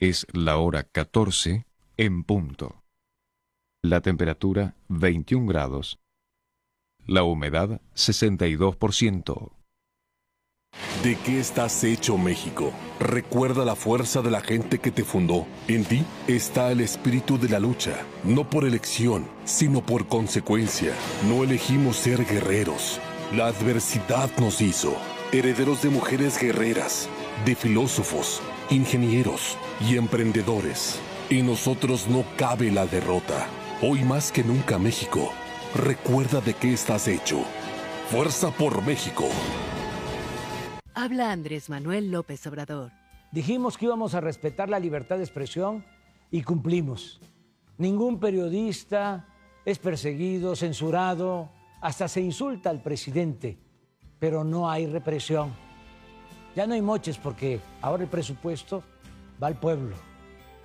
Es la hora 14 en punto. La temperatura 21 grados. La humedad 62%. ¿De qué estás hecho México? Recuerda la fuerza de la gente que te fundó. En ti está el espíritu de la lucha, no por elección, sino por consecuencia. No elegimos ser guerreros. La adversidad nos hizo herederos de mujeres guerreras, de filósofos, ingenieros y emprendedores. En nosotros no cabe la derrota. Hoy más que nunca México, recuerda de qué estás hecho. Fuerza por México. Habla Andrés Manuel López Obrador. Dijimos que íbamos a respetar la libertad de expresión y cumplimos. Ningún periodista es perseguido, censurado, hasta se insulta al presidente, pero no hay represión. Ya no hay moches porque ahora el presupuesto va al pueblo,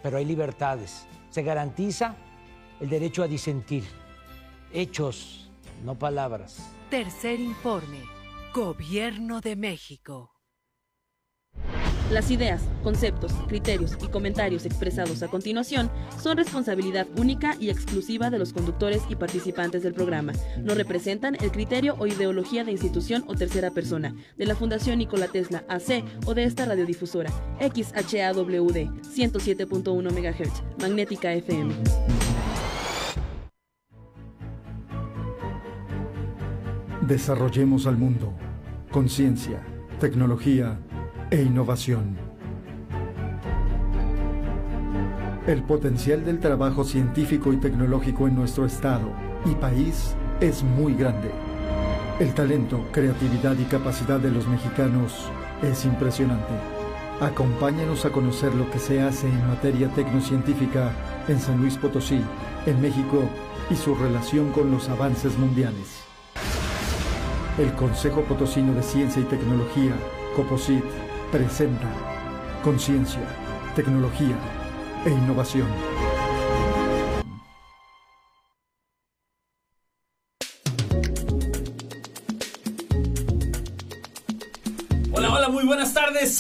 pero hay libertades. Se garantiza el derecho a disentir. Hechos, no palabras. Tercer informe. Gobierno de México. Las ideas, conceptos, criterios y comentarios expresados a continuación son responsabilidad única y exclusiva de los conductores y participantes del programa. No representan el criterio o ideología de institución o tercera persona, de la Fundación Nikola Tesla AC o de esta radiodifusora, XHAWD 107.1 MHz, Magnética FM. Desarrollemos al mundo. Conciencia, tecnología e innovación. El potencial del trabajo científico y tecnológico en nuestro estado y país es muy grande. El talento, creatividad y capacidad de los mexicanos es impresionante. Acompáñanos a conocer lo que se hace en materia tecnocientífica en San Luis Potosí, en México y su relación con los avances mundiales. El Consejo Potosino de Ciencia y Tecnología, COPOSIT, presenta Conciencia, Tecnología e Innovación.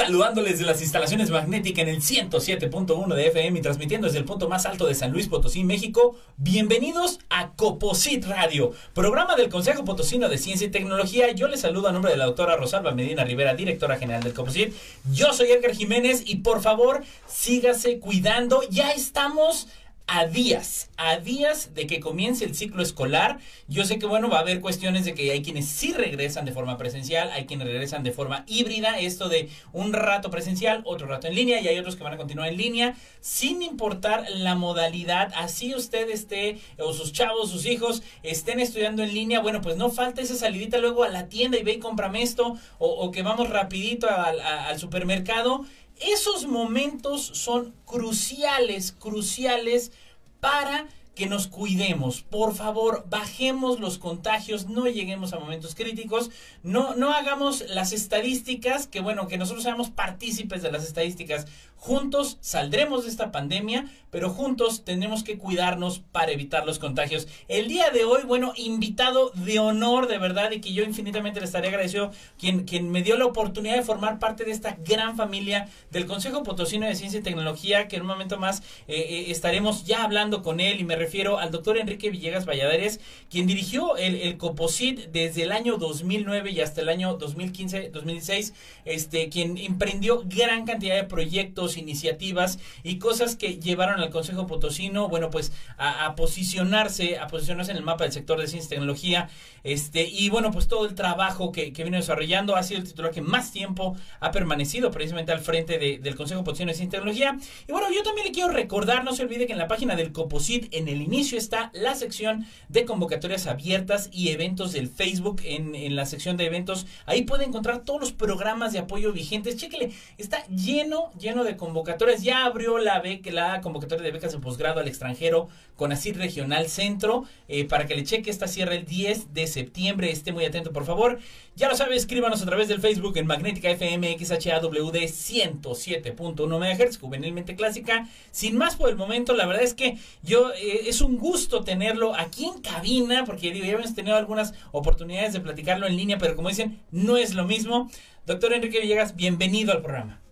Saludándoles de las instalaciones Magnética en el 107.1 de FM y transmitiendo desde el punto más alto de San Luis Potosí, México. Bienvenidos a Coposit Radio, programa del Consejo Potosino de Ciencia y Tecnología. Yo les saludo a nombre de la doctora Rosalba Medina Rivera, directora general del Coposit. Yo soy Edgar Jiménez y por favor, sígase cuidando. Ya estamos a días, a días de que comience el ciclo escolar. Yo sé que, bueno, va a haber cuestiones de que hay quienes sí regresan de forma presencial, hay quienes regresan de forma híbrida, esto de un rato presencial, otro rato en línea, y hay otros que van a continuar en línea, sin importar la modalidad, así usted esté, o sus chavos, sus hijos, estén estudiando en línea, bueno, pues no falta esa salidita luego a la tienda y ve y cómprame esto, o, o que vamos rapidito al, supermercado. Esos momentos son cruciales, cruciales para que nos cuidemos. Por favor, bajemos los contagios, no lleguemos a momentos críticos, no, no hagamos las estadísticas, que bueno, que nosotros seamos partícipes de las estadísticas. Juntos saldremos de esta pandemia, pero juntos tenemos que cuidarnos para evitar los contagios. El día de hoy, bueno, invitado de honor, de verdad, y que yo infinitamente le estaré agradecido quien, quien me dio la oportunidad de formar parte de esta gran familia del Consejo Potosino de Ciencia y Tecnología, que en un momento más eh, eh, estaremos ya hablando con él, y me refiero al doctor Enrique Villegas Valladares, quien dirigió el, el COPOSIT desde el año 2009 y hasta el año 2015-2016, este, quien emprendió gran cantidad de proyectos, iniciativas y cosas que llevaron al Consejo Potosino, bueno, pues a, posicionarse, a posicionarse en el mapa del sector de ciencia y tecnología, este, y bueno, pues todo el trabajo que, que vino desarrollando ha sido el titular que más tiempo ha permanecido precisamente al frente de- del Consejo Potosino de Ciencia y Tecnología. Y bueno, yo también le quiero recordar, no se olvide que en la página del Coposit, en el inicio está la sección de convocatorias abiertas y eventos del Facebook, en, en la sección de eventos, ahí puede encontrar todos los programas de apoyo vigentes. Chéquele, está lleno, lleno de convocatorias. Ya abrió la, beca, la convocatoria de becas de posgrado al extranjero con ACID Regional Centro, eh, para que le cheque, esta cierra el 10 de septiembre, esté muy atento por favor. Ya lo sabe, escríbanos a través del Facebook en Magnética FM XHAWD 107.1 MHz, juvenilmente clásica. Sin más por el momento, la verdad es que yo eh, es un gusto tenerlo aquí en cabina, porque digo, ya hemos tenido algunas oportunidades de platicarlo en línea, pero como dicen, no es lo mismo. Doctor Enrique Villegas, bienvenido al programa.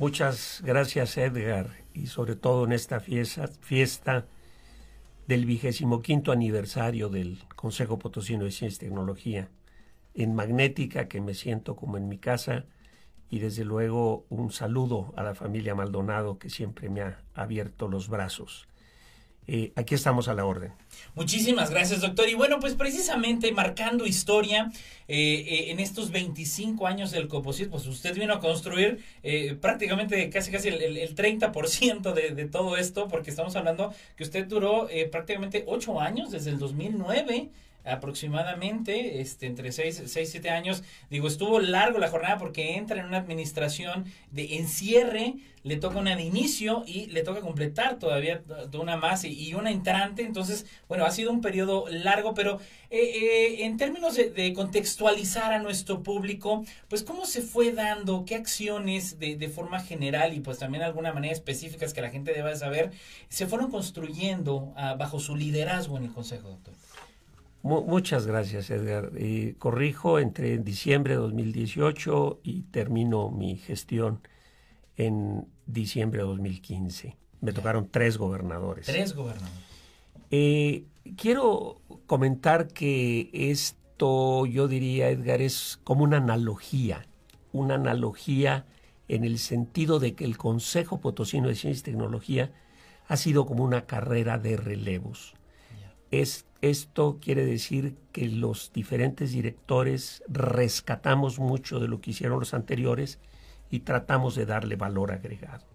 Muchas gracias Edgar y sobre todo en esta fiesta, fiesta del vigésimo quinto aniversario del Consejo Potosino de Ciencia y Tecnología en Magnética, que me siento como en mi casa, y desde luego un saludo a la familia Maldonado que siempre me ha abierto los brazos. Eh, aquí estamos a la orden. Muchísimas gracias, doctor. Y bueno, pues precisamente marcando historia eh, eh, en estos 25 años del Coposit, pues usted vino a construir prácticamente casi casi el, el, 30% de, de, todo esto, porque estamos hablando que usted duró prácticamente 8 años, desde el 2009 aproximadamente, este, entre 6 y 7 años. Digo, estuvo largo la jornada porque entra en una administración de encierre, le toca una de inicio y le toca completar todavía una más y, una entrante. Entonces, bueno, ha sido un periodo largo, pero eh, eh, en términos de, contextualizar a nuestro público, pues cómo se fue dando, qué acciones de, de forma general y pues también de alguna manera específicas que la gente deba saber, se fueron construyendo ah, bajo su liderazgo en el Consejo, doctor muchas gracias, Edgar. corrijo, entre diciembre de 2018 y termino mi gestión en diciembre de 2015. Me tocaron tres gobernadores. Tres gobernadores. Eh, quiero comentar que esto, yo diría, Edgar, es como una analogía, una analogía en el sentido de que el Consejo Potosino de Ciencia y Tecnología ha sido como una carrera de relevos. Es esto quiere decir que los diferentes directores rescatamos mucho de lo que hicieron los anteriores y tratamos de darle valor agregado.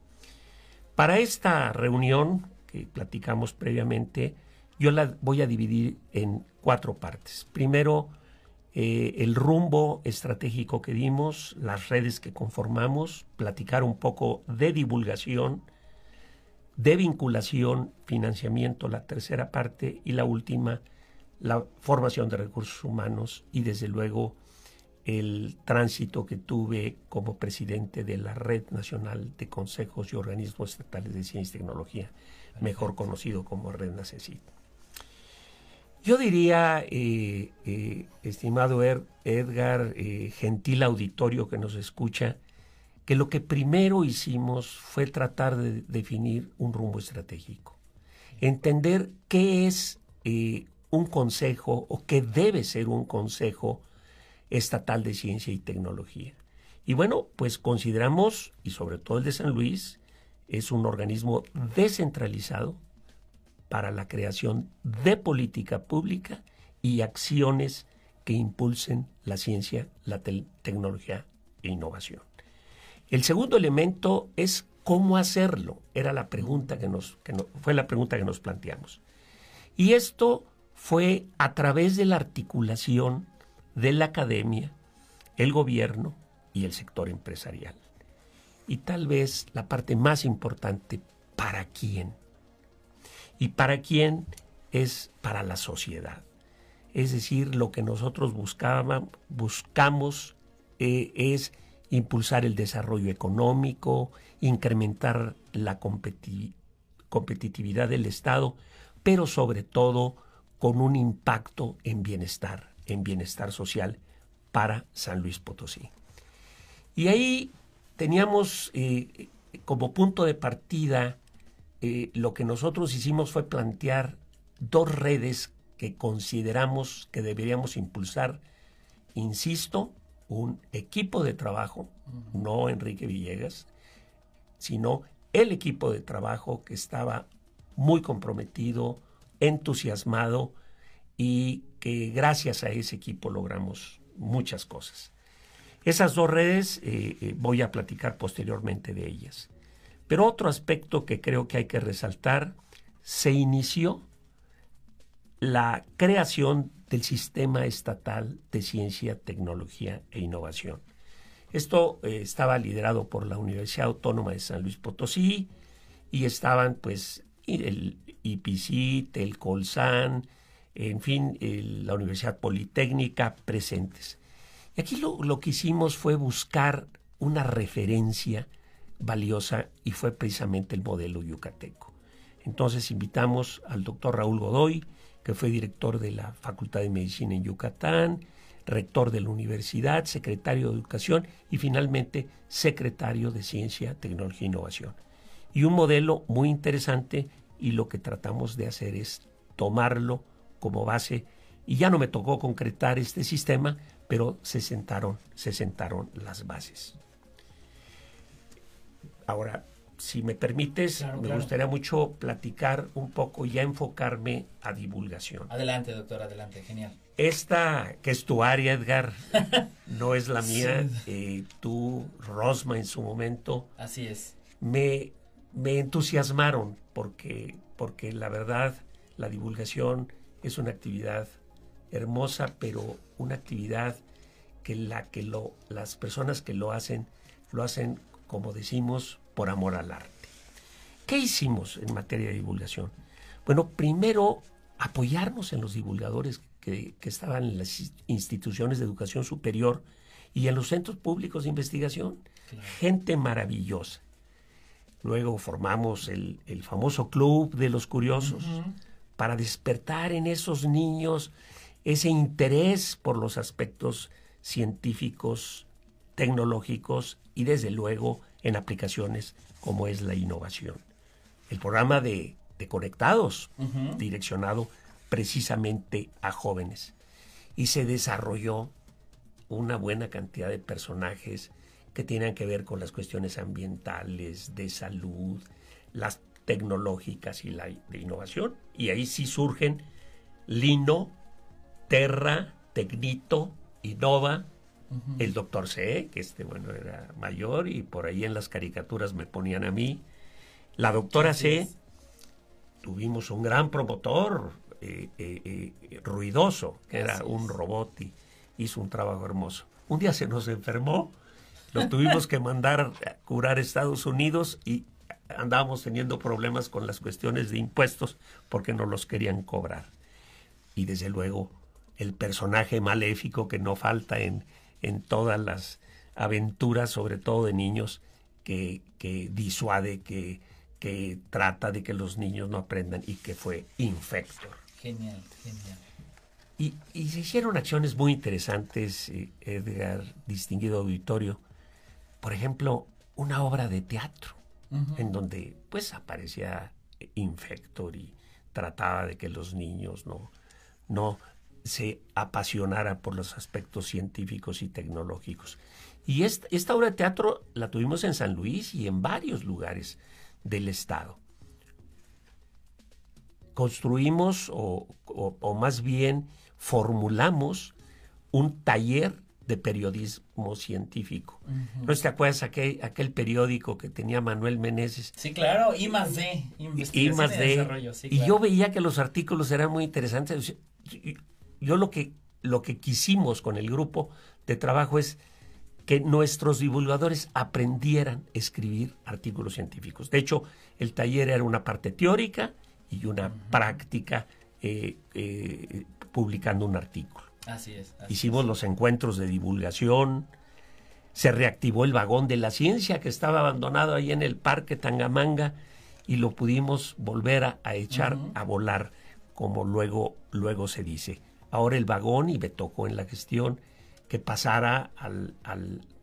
Para esta reunión que platicamos previamente, yo la voy a dividir en cuatro partes. Primero, eh, el rumbo estratégico que dimos, las redes que conformamos, platicar un poco de divulgación, de vinculación, financiamiento, la tercera parte, y la última, la formación de recursos humanos y desde luego el tránsito que tuve como presidente de la Red Nacional de Consejos y Organismos Estatales de Ciencia y Tecnología, mejor conocido como Red NACECIT. Yo diría, eh, eh, estimado er-, Edgar, eh, gentil auditorio que nos escucha, que lo que primero hicimos fue tratar de definir un rumbo estratégico, entender qué es eh, un consejo o qué debe ser un consejo estatal de ciencia y tecnología. Y bueno, pues consideramos, y sobre todo el de San Luis, es un organismo descentralizado para la creación de política pública y acciones que impulsen la ciencia, la tecnología e innovación. El segundo elemento es cómo hacerlo. Era la pregunta que nos, fue la pregunta que nos planteamos. Y esto fue a través de la articulación de la academia, el gobierno y el sector empresarial. Y tal vez la parte más importante, ¿para quién? Y para quién es para la sociedad. Es decir, lo que nosotros buscábamos, buscamos eh, es impulsar el desarrollo económico, incrementar la competitividad del Estado, pero sobre todo con un impacto en bienestar, en bienestar social para San Luis Potosí. Y ahí teníamos eh, como punto de partida eh, lo que nosotros hicimos fue plantear dos redes que consideramos que deberíamos impulsar, insisto, un equipo de trabajo, no Enrique Villegas, sino el equipo de trabajo que estaba muy comprometido, entusiasmado y que gracias a ese equipo logramos muchas cosas. Esas dos redes eh, eh, voy a platicar posteriormente de ellas. Pero otro aspecto que creo que hay que resaltar, se inició la creación del Sistema Estatal de Ciencia, Tecnología e Innovación. Esto eh, estaba liderado por la Universidad Autónoma de San Luis Potosí y estaban pues el IPC, el Colsan, en fin, la Universidad Politécnica presentes. Y aquí lo, lo que hicimos fue buscar una referencia valiosa y fue precisamente el modelo yucateco. Entonces invitamos al doctor Raúl Godoy, que fue director de la Facultad de Medicina en Yucatán, rector de la universidad, secretario de Educación y finalmente secretario de Ciencia, Tecnología e Innovación. Y un modelo muy interesante y lo que tratamos de hacer es tomarlo como base y ya no me tocó concretar este sistema, pero se sentaron, se sentaron las bases. Ahora, si me permites, me gustaría mucho platicar un poco y ya enfocarme a divulgación. Adelante, doctor, adelante, genial. Esta, que es tu área, Edgar, no es la mía. Eh, tú, Rosma, en su momento. Así es. Me, me entusiasmaron porque, porque la verdad, la divulgación es una actividad hermosa, pero una actividad que, la, que lo, las personas que lo hacen, lo hacen, como decimos, por amor al arte. ¿Qué hicimos en materia de divulgación? Bueno, primero apoyarnos en los divulgadores que, estaban en las instituciones de educación superior y en los centros públicos de investigación. Gente maravillosa. Luego formamos el, famoso Club de los Curiosos para despertar en esos niños ese interés por los aspectos científicos, tecnológicos y desde luego en aplicaciones como es la innovación. El programa de, Conectados, direccionado precisamente a jóvenes. Y se desarrolló una buena cantidad de personajes que tienen que ver con las cuestiones ambientales, de salud, las tecnológicas y la de innovación. Y ahí sí surgen Lino, Terra, Tecnito, Innova, el doctor C, que este, bueno, era mayor y por ahí en las caricaturas me ponían a mí. La doctora C, tuvimos un gran promotor eh, eh, eh, ruidoso, que era un robot y hizo un trabajo hermoso. Un día se nos enfermó, lo tuvimos que mandar a curar a Estados Unidos y andábamos teniendo problemas con las cuestiones de impuestos porque no los querían cobrar. Y desde luego el personaje maléfico que no falta en, en todas las aventuras, sobre todo de niños, que, que disuade, que, que trata de que los niños no aprendan y que fue Infector. Genial, genial. Y, y se hicieron acciones muy interesantes, eh, Edgar, distinguido auditorio. Por ejemplo, una obra de teatro, en donde pues aparecía Infector y trataba de que los niños no, no se apasionara por los aspectos científicos y tecnológicos. Y esta, obra de teatro la tuvimos en San Luis y en varios lugares del estado. Construimos o, más bien formulamos un taller de periodismo científico. ¿No te acuerdas aquel, aquel periódico que tenía Manuel Meneses? Sí, claro, I más D. I más D. Y yo veía que los artículos eran muy interesantes yo lo que, lo que quisimos con el grupo de trabajo es que nuestros divulgadores aprendieran a escribir artículos científicos. De hecho, el taller era una parte teórica y una práctica eh, eh, publicando un artículo. Así es. Hicimos los encuentros de divulgación, se reactivó el vagón de la ciencia que estaba abandonado ahí en el parque Tangamanga y lo pudimos volver a, echar a volar, como luego, luego se dice ahora el vagón y me tocó en la gestión que pasara al,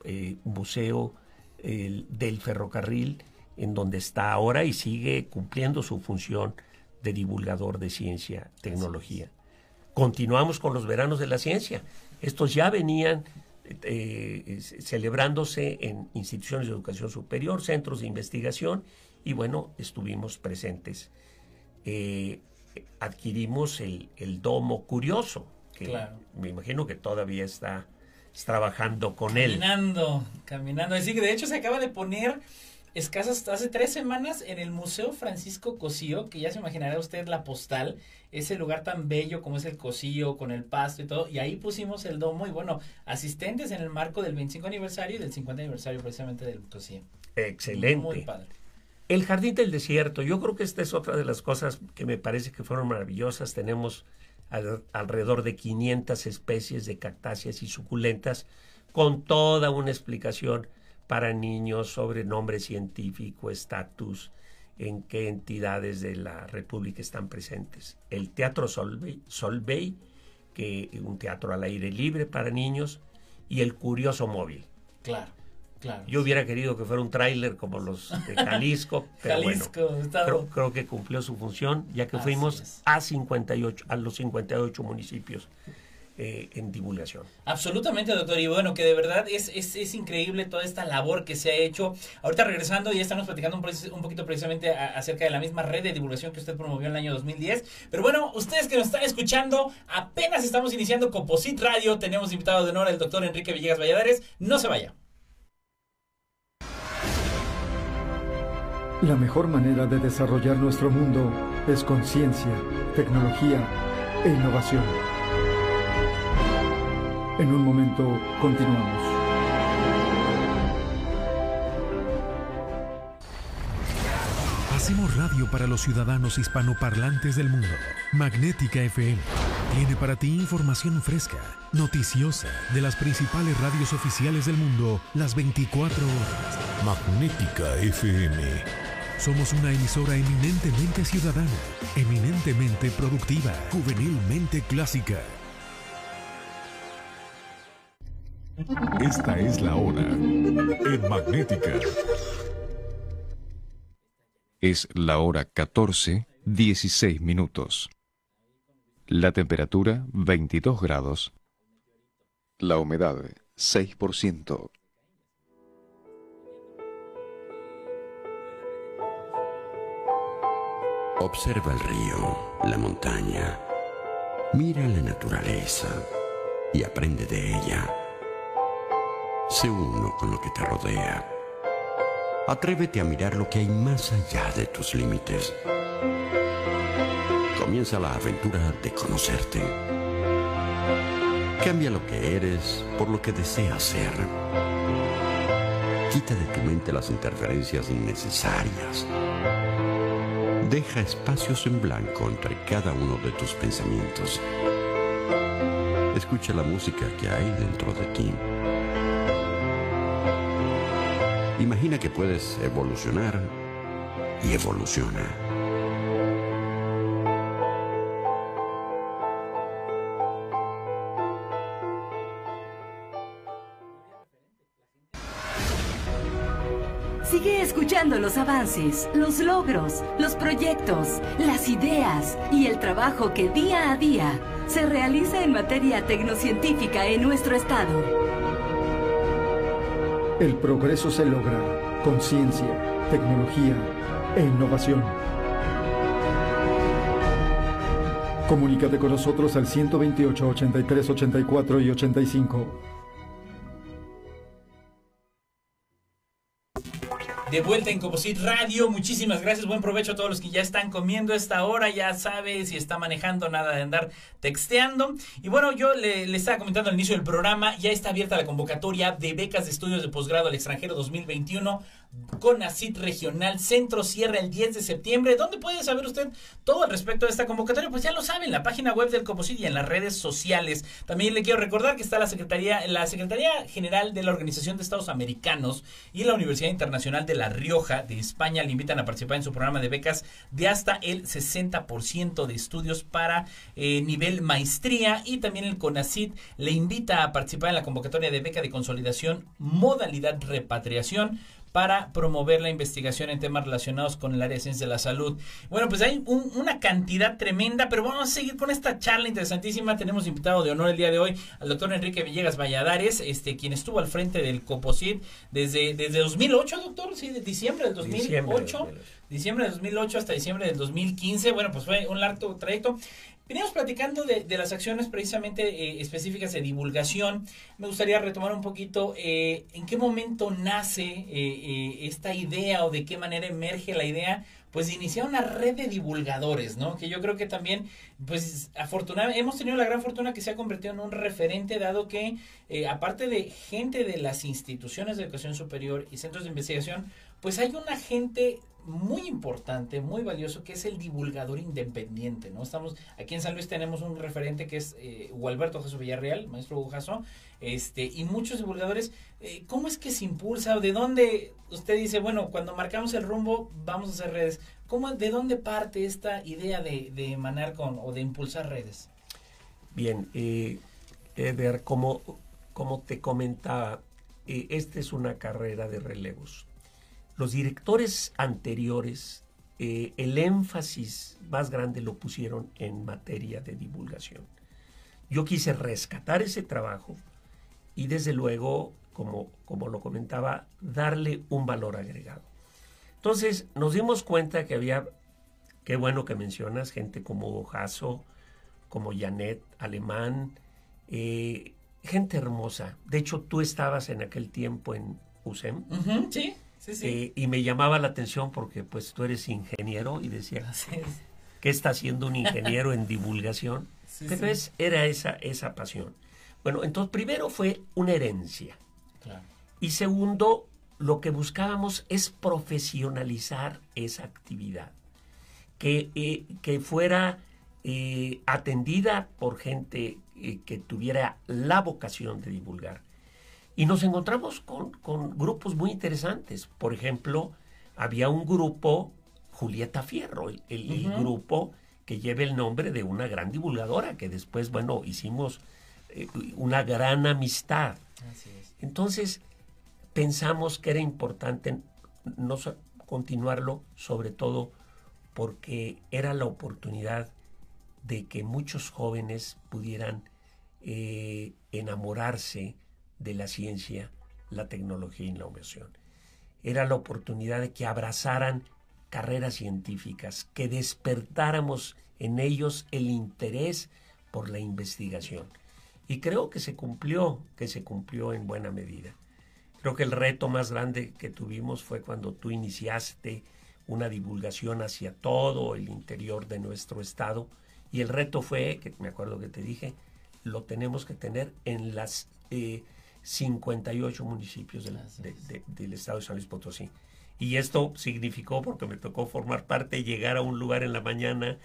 eh, museo del ferrocarril en donde está ahora y sigue cumpliendo su función de divulgador de ciencia, tecnología. Continuamos con los veranos de la ciencia. Estos ya venían eh, celebrándose en instituciones de educación superior, centros de investigación, y bueno, estuvimos presentes. Eh, adquirimos el, domo curioso, que me imagino que todavía está trabajando con él. Caminando, caminando. Así que de hecho se acaba de poner escasas, hace tres semanas en el Museo Francisco Cosío, que ya se imaginará usted la postal, ese lugar tan bello como es el Cosío, con el pasto y todo, y ahí pusimos el domo y bueno, asistentes en el marco del 25 aniversario y del 50 aniversario precisamente del Cosío. Excelente. Muy padre. El jardín del desierto, yo creo que esta es otra de las cosas que me parece que fueron maravillosas. Tenemos alrededor de 500 especies de cactáceas y suculentas con toda una explicación para niños sobre nombre científico, estatus, en qué entidades de la República están presentes. El Teatro Solvay, que un teatro al aire libre para niños y el curioso móvil. Claro. Claro. Yo hubiera querido que fuera un tráiler como los de Jalisco, pero Jalisco, bueno, creo, creo que cumplió su función, ya que Así fuimos es. a 58, a los 58 municipios eh, en divulgación. Absolutamente, doctor. Y bueno, que de verdad es, es, es increíble toda esta labor que se ha hecho. Ahorita regresando, ya estamos platicando un, poquito precisamente a- acerca de la misma red de divulgación que usted promovió en el año 2010. Pero bueno, ustedes que nos están escuchando, apenas estamos iniciando Composit Radio. Tenemos invitado de honor al doctor Enrique Villegas Valladares. No se vaya. La mejor manera de desarrollar nuestro mundo es con ciencia, tecnología e innovación. En un momento continuamos. Hacemos radio para los ciudadanos hispanoparlantes del mundo. Magnética FM tiene para ti información fresca, noticiosa, de las principales radios oficiales del mundo las 24 horas. Magnética FM. Somos una emisora eminentemente ciudadana, eminentemente productiva, juvenilmente clásica. Esta es la hora en Magnética. Es la hora 14, 16 minutos. La temperatura 22 grados. La humedad 6%. Observa el río, la montaña, mira la naturaleza y aprende de ella. Sé uno con lo que te rodea. Atrévete a mirar lo que hay más allá de tus límites. Comienza la aventura de conocerte. Cambia lo que eres por lo que deseas ser. Quita de tu mente las interferencias innecesarias. Deja espacios en blanco entre cada uno de tus pensamientos. Escucha la música que hay dentro de ti. Imagina que puedes evolucionar y evoluciona. Los avances, los logros, los proyectos, las ideas y el trabajo que día a día se realiza en materia tecnocientífica en nuestro estado. El progreso se logra con ciencia, tecnología e innovación. Comunícate con nosotros al 128 83 84 y 85. De vuelta en Composit Radio, muchísimas gracias, buen provecho a todos los que ya están comiendo esta hora, ya sabe si está manejando nada de andar texteando. Y bueno, yo le, le estaba comentando al inicio del programa, ya está abierta la convocatoria de becas de estudios de posgrado al extranjero 2021 con ACID Regional Centro cierra el 10 de septiembre. ¿Dónde puede saber usted todo al respecto de esta convocatoria? Pues ya lo sabe, en la página web del Composit y en las redes sociales. También le quiero recordar que está la Secretaría, la Secretaría General de la Organización de Estados Americanos y la Universidad Internacional de La Rioja de España le invitan a participar en su programa de becas de hasta el 60% de estudios para eh, nivel maestría y también el CONACID le invita a participar en la convocatoria de beca de consolidación modalidad repatriación para promover la investigación en temas relacionados con el área de ciencias de la salud. Bueno, pues hay un- una cantidad tremenda, pero vamos a seguir con esta charla interesantísima. Tenemos invitado de honor el día de hoy al doctor Enrique Villegas Valladares, este, quien estuvo al frente del COPOSIT desde, desde 2008, doctor, sí, de diciembre del 2008. Diciembre del 2008. Diciembre de 2008 hasta diciembre del 2015. Bueno, pues fue un largo trayecto. Veníamos platicando de, de las acciones precisamente eh, específicas de divulgación. Me gustaría retomar un poquito eh, en qué momento nace eh, eh, esta idea o de qué manera emerge la idea pues de iniciar una red de divulgadores, ¿no? Que yo creo que también, pues afortunadamente, hemos tenido la gran fortuna que se ha convertido en un referente, dado que aparte de gente de las instituciones de educación superior y centros de investigación, pues hay una gente muy importante, muy valioso, que es el divulgador independiente, ¿no? Estamos, aquí en San Luis tenemos un referente que es eh, Gualberto Villarreal, maestro Jasso, este, y muchos divulgadores, eh, ¿cómo es que se impulsa de dónde usted dice, bueno, cuando marcamos el rumbo, vamos a hacer redes? ¿Cómo, de dónde parte esta idea de, de emanar con o de impulsar redes? Bien, eh, Eder, como, como te comentaba, eh, esta es una carrera de relevos. Los directores anteriores, eh, el énfasis más grande lo pusieron en materia de divulgación. Yo quise rescatar ese trabajo y desde luego, como, como lo comentaba, darle un valor agregado. Entonces nos dimos cuenta que había, qué bueno que mencionas, gente como Jasso, como Janet Alemán, eh, gente hermosa. De hecho, tú estabas en aquel tiempo en USEM. sí, sí, sí. Eh, y me llamaba la atención porque pues tú eres ingeniero y decía, ¿qué está haciendo un ingeniero en divulgación? Sí, Pero es, era esa, esa pasión. Bueno, entonces primero fue una herencia. Claro. Y segundo, lo que buscábamos es profesionalizar esa actividad. Que, eh, que fuera eh, atendida por gente que tuviera la vocación de divulgar. Y nos encontramos con, con grupos muy interesantes. Por ejemplo, había un grupo, Julieta Fierro, el, el- el Ujú. grupo que lleva el nombre de una gran divulgadora, que después, bueno, hicimos eh, una gran amistad. Así es. Entonces, pensamos que era importante no continuarlo, sobre todo porque era la oportunidad de que muchos jóvenes pudieran eh, enamorarse de la ciencia, la tecnología y la innovación. Era la oportunidad de que abrazaran carreras científicas, que despertáramos en ellos el interés por la investigación. Y creo que se cumplió, que se cumplió en buena medida. Creo que el reto más grande que tuvimos fue cuando tú iniciaste una divulgación hacia todo el interior de nuestro estado y el reto fue, que me acuerdo que te dije, lo tenemos que tener en las eh, 58 municipios del, de- de- del estado de San Luis Potosí. Y esto significó, porque me tocó formar parte, llegar a un lugar en la mañana,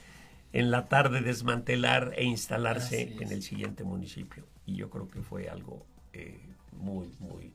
en la tarde desmantelar e instalarse en el siguiente municipio. Y yo creo que fue algo eh, muy, muy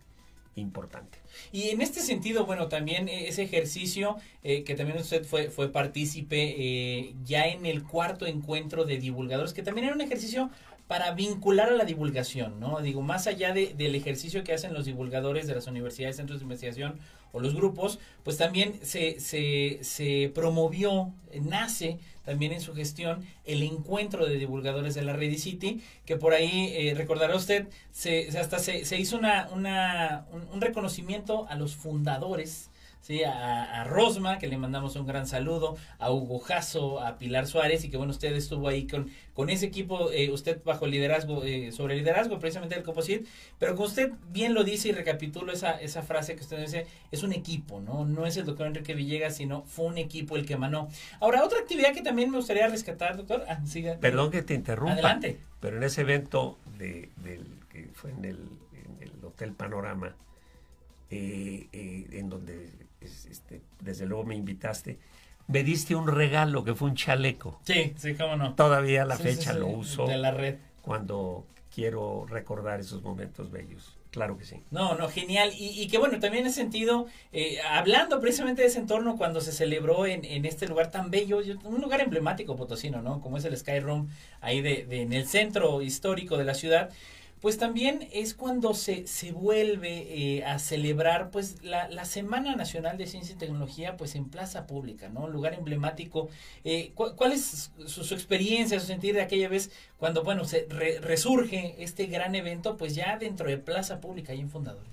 importante. Y en este sentido, bueno, también eh, ese ejercicio eh, que también usted fue, fue partícipe eh, ya en el cuarto encuentro de divulgadores, que también era un ejercicio para vincular a la divulgación, ¿no? Digo, más allá de- del ejercicio que hacen los divulgadores de las universidades, centros de investigación o los grupos, pues también se, se, se promovió, nace también en su gestión el encuentro de divulgadores de la Ready City, que por ahí eh, recordará usted, se, hasta se, se hizo una, una, un, un reconocimiento a los fundadores, ¿sí? a, a Rosma, que le mandamos un gran saludo, a Hugo Jasso, a Pilar Suárez, y que bueno, usted estuvo ahí con, con ese equipo, eh, usted bajo liderazgo, eh, sobre liderazgo precisamente del Composit, pero como usted bien lo dice y recapitulo esa, esa frase que usted dice, es un equipo, ¿no? No es el doctor Enrique Villegas, sino fue un equipo el que emanó. Ahora, otra actividad que también me gustaría rescatar, doctor. Ah, siga. Perdón que te interrumpa. Adelante. Pero en ese evento de, del, que fue en el, en el Hotel Panorama, eh, eh, en donde este, desde luego me invitaste, me diste un regalo que fue un chaleco. Sí, sí, cómo no. Todavía a la Sí, fecha sí, sí, lo uso De la red. cuando quiero recordar esos momentos bellos. Claro que sí. No, no, genial. Y, y que bueno, también ese sentido, eh, hablando precisamente de ese entorno cuando se celebró en, en este lugar tan bello, un lugar emblemático potosino, ¿no? Como es el Sky Room, ahí de, de- en el centro histórico de la ciudad. Pues también es cuando se, se vuelve eh, a celebrar pues la, la Semana Nacional de Ciencia y Tecnología pues en plaza pública, ¿no? Un lugar emblemático. Eh, ¿cu- ¿Cuál es su, su experiencia, su sentir de aquella vez cuando, bueno, se re- resurge este gran evento pues ya dentro de plaza pública y en Fundadores?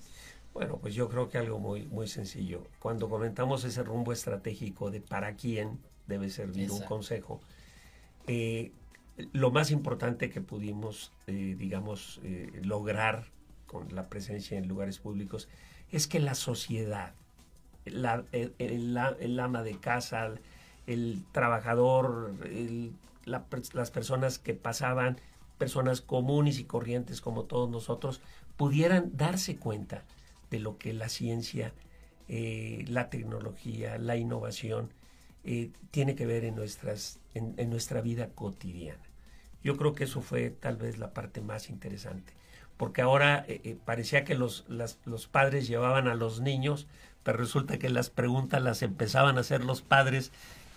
Bueno, pues yo creo que algo muy, muy sencillo. Cuando comentamos ese rumbo estratégico de para quién debe servir un consejo, eh, lo más importante que pudimos, eh, digamos, eh, lograr con la presencia en lugares públicos es que la sociedad, el, ama de casa, el trabajador, las personas que pasaban, personas comunes y corrientes como todos nosotros, pudieran darse cuenta de lo que la ciencia, eh, la tecnología, la innovación eh, tiene que ver en, nuestras, en, nuestra vida cotidiana. Yo creo que eso fue tal vez la parte más interesante, porque ahora eh, eh, parecía que los, los padres llevaban a los niños, pero resulta que las preguntas las empezaban a hacer los padres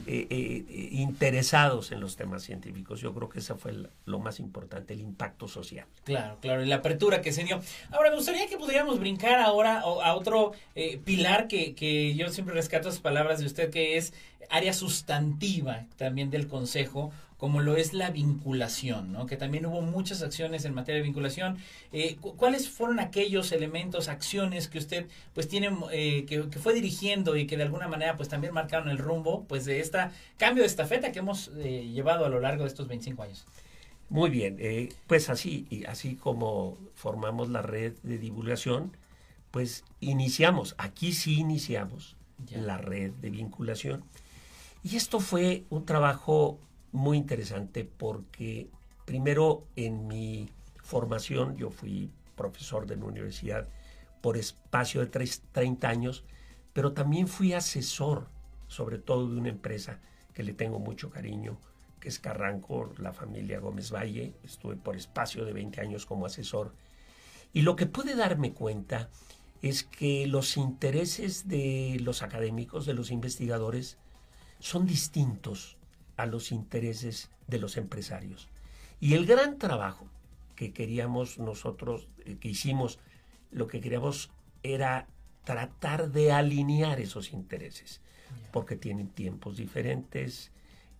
eh, eh, interesados en los temas científicos. Yo creo que eso fue lo más importante, el impacto social. Claro, claro, y la apertura que se dio. Ahora, me gustaría que pudiéramos brincar ahora a otro eh, pilar que, que yo siempre rescato las palabras de usted, que es área sustantiva también del Consejo como lo es la vinculación, ¿no? que también hubo muchas acciones en materia de vinculación. Eh, ¿Cuáles fueron aquellos elementos, acciones que usted pues tiene, eh, que, fue dirigiendo y que de alguna manera pues también marcaron el rumbo pues de este cambio de estafeta que hemos eh, llevado a lo largo de estos 25 años? Muy bien, pues así, y así como formamos la red de divulgación, pues iniciamos, aquí sí iniciamos la red de vinculación. Y esto fue un trabajo muy interesante porque primero en mi formación yo fui profesor de la universidad por espacio de 30 años, pero también fui asesor, sobre todo de una empresa que le tengo mucho cariño, que es Carranco, la familia Gómez Valle. Estuve por espacio de 20 años como asesor. Y lo que pude darme cuenta es que los intereses de los académicos, de los investigadores, son distintos a los intereses de los empresarios. Y el gran trabajo que queríamos nosotros, eh, que hicimos, lo que queríamos era tratar de alinear esos intereses, porque tienen tiempos diferentes,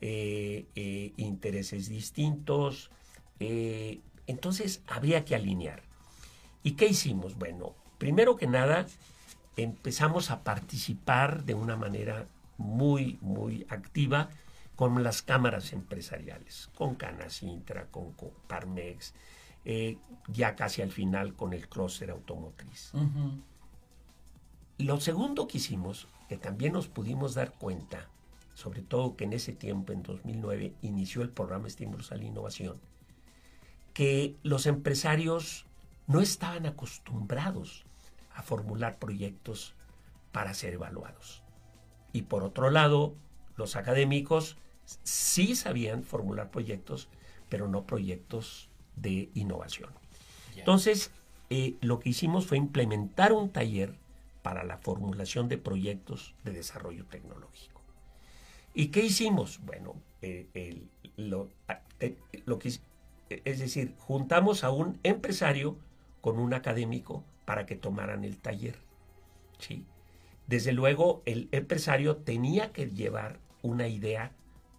eh, eh, intereses distintos, entonces había que alinear. ¿Y qué hicimos? Bueno, primero que nada, empezamos a participar de una manera muy, muy activa con las cámaras empresariales, con Canacintra, con, con Parmex, eh, ya casi al final con el clúster automotriz. Lo segundo que hicimos, que también nos pudimos dar cuenta, sobre todo que en ese tiempo, en 2009, inició el programa Estímulos a la Innovación, que los empresarios no estaban acostumbrados a formular proyectos para ser evaluados. Y por otro lado, los académicos sí sabían formular proyectos, pero no proyectos de innovación. Entonces, eh, lo que hicimos fue implementar un taller para la formulación de proyectos de desarrollo tecnológico. ¿Y qué hicimos? Bueno, eh, lo, eh, lo que, es decir, juntamos a un empresario con un académico para que tomaran el taller. ¿sí? Desde luego, el empresario tenía que llevar una idea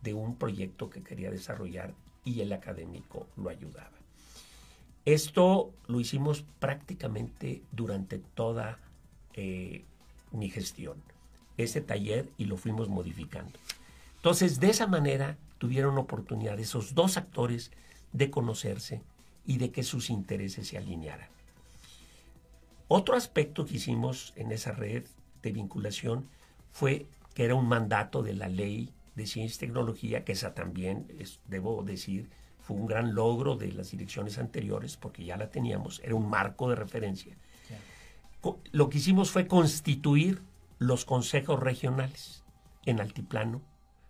de un proyecto que quería desarrollar y el académico lo ayudaba. Esto lo hicimos prácticamente durante toda eh, mi gestión, ese taller, y lo fuimos modificando. Entonces, de esa manera tuvieron oportunidad esos dos actores de conocerse y de que sus intereses se alinearan. Otro aspecto que hicimos en esa red de vinculación fue que era un mandato de la ley de Ciencia y Tecnología, que esa también, es, debo decir, fue un gran logro de las direcciones anteriores, porque ya la teníamos, era un marco de referencia. Lo que hicimos fue constituir los consejos regionales en Altiplano,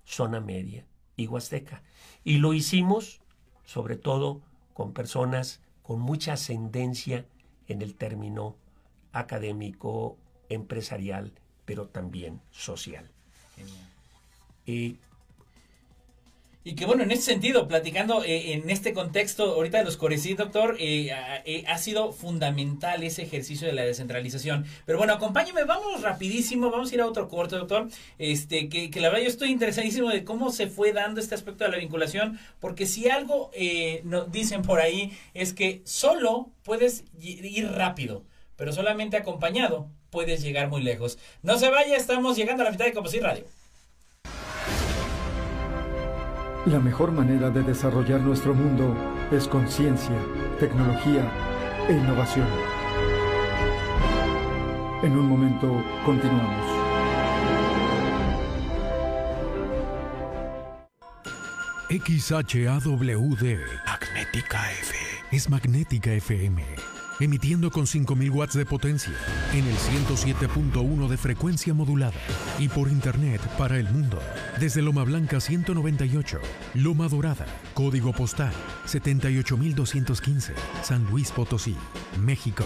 Zona Media y Huasteca. Y lo hicimos sobre todo con personas con mucha ascendencia en el término académico, empresarial, pero también social. Y, que bueno, en ese sentido, platicando eh, en este contexto ahorita de los Corecí, doctor, eh, eh, ha sido fundamental ese ejercicio de la descentralización. Pero bueno, acompáñeme, vamos rapidísimo, vamos a ir a otro corte, doctor. Este, que, que la verdad yo estoy interesadísimo de cómo se fue dando este aspecto de la vinculación, porque si algo nos dicen por ahí es que solo puedes ir rápido, pero solamente acompañado puedes llegar muy lejos. No se vaya, estamos llegando a la mitad de Composite Radio. La mejor manera de desarrollar nuestro mundo es con ciencia, tecnología e innovación. En un momento continuamos. XHAWD Magnética F es Magnética FM emitiendo con 5000 watts de potencia en el 107.1 de frecuencia modulada y por internet para el mundo desde Loma Blanca 198, Loma Dorada, código postal 78215, San Luis Potosí, México.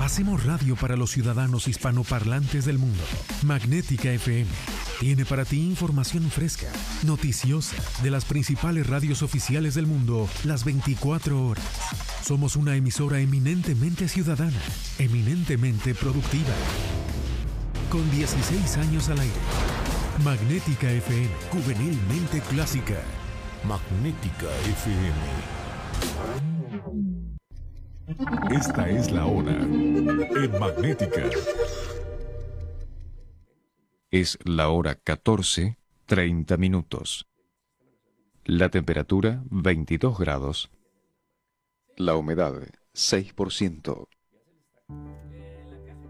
Hacemos radio para los ciudadanos hispanoparlantes del mundo. Magnética FM tiene para ti información fresca, noticiosa, de las principales radios oficiales del mundo, las 24 horas. Somos una emisora eminentemente ciudadana, eminentemente productiva. Con 16 años al aire. Magnética FM, juvenilmente clásica. Magnética FM. Esta es la hora en Magnética. Es la hora 14, 30 minutos. La temperatura 22 grados. La humedad 6%.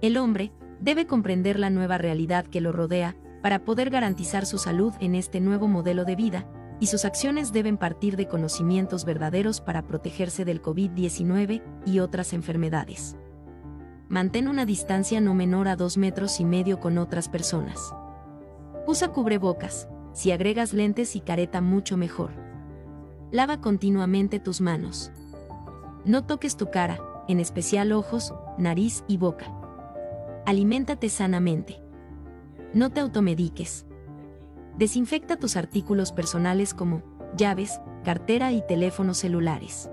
El hombre debe comprender la nueva realidad que lo rodea para poder garantizar su salud en este nuevo modelo de vida, y sus acciones deben partir de conocimientos verdaderos para protegerse del COVID-19 y otras enfermedades. Mantén una distancia no menor a dos metros y medio con otras personas. Usa cubrebocas, si agregas lentes y careta mucho mejor. Lava continuamente tus manos. No toques tu cara, en especial ojos, nariz y boca. Aliméntate sanamente. No te automediques. Desinfecta tus artículos personales como llaves, cartera y teléfonos celulares.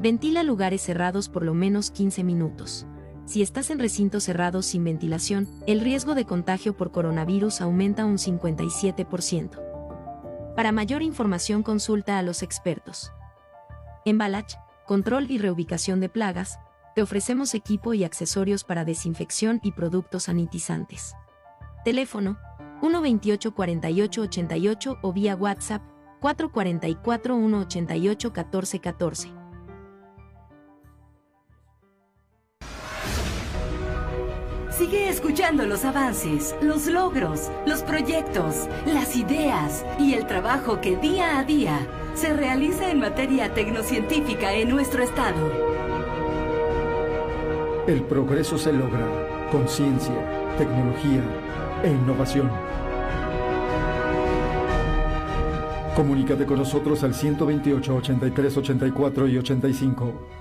Ventila lugares cerrados por lo menos 15 minutos. Si estás en recintos cerrados sin ventilación, el riesgo de contagio por coronavirus aumenta un 57%. Para mayor información consulta a los expertos. En Balach, control y reubicación de plagas, te ofrecemos equipo y accesorios para desinfección y productos sanitizantes. Teléfono 128 48 88 o vía WhatsApp 444 188 14 14. Sigue escuchando los avances, los logros, los proyectos, las ideas y el trabajo que día a día se realiza en materia tecnocientífica en nuestro estado. El progreso se logra con ciencia, tecnología e innovación. Comunícate con nosotros al 128 83 84 y 85.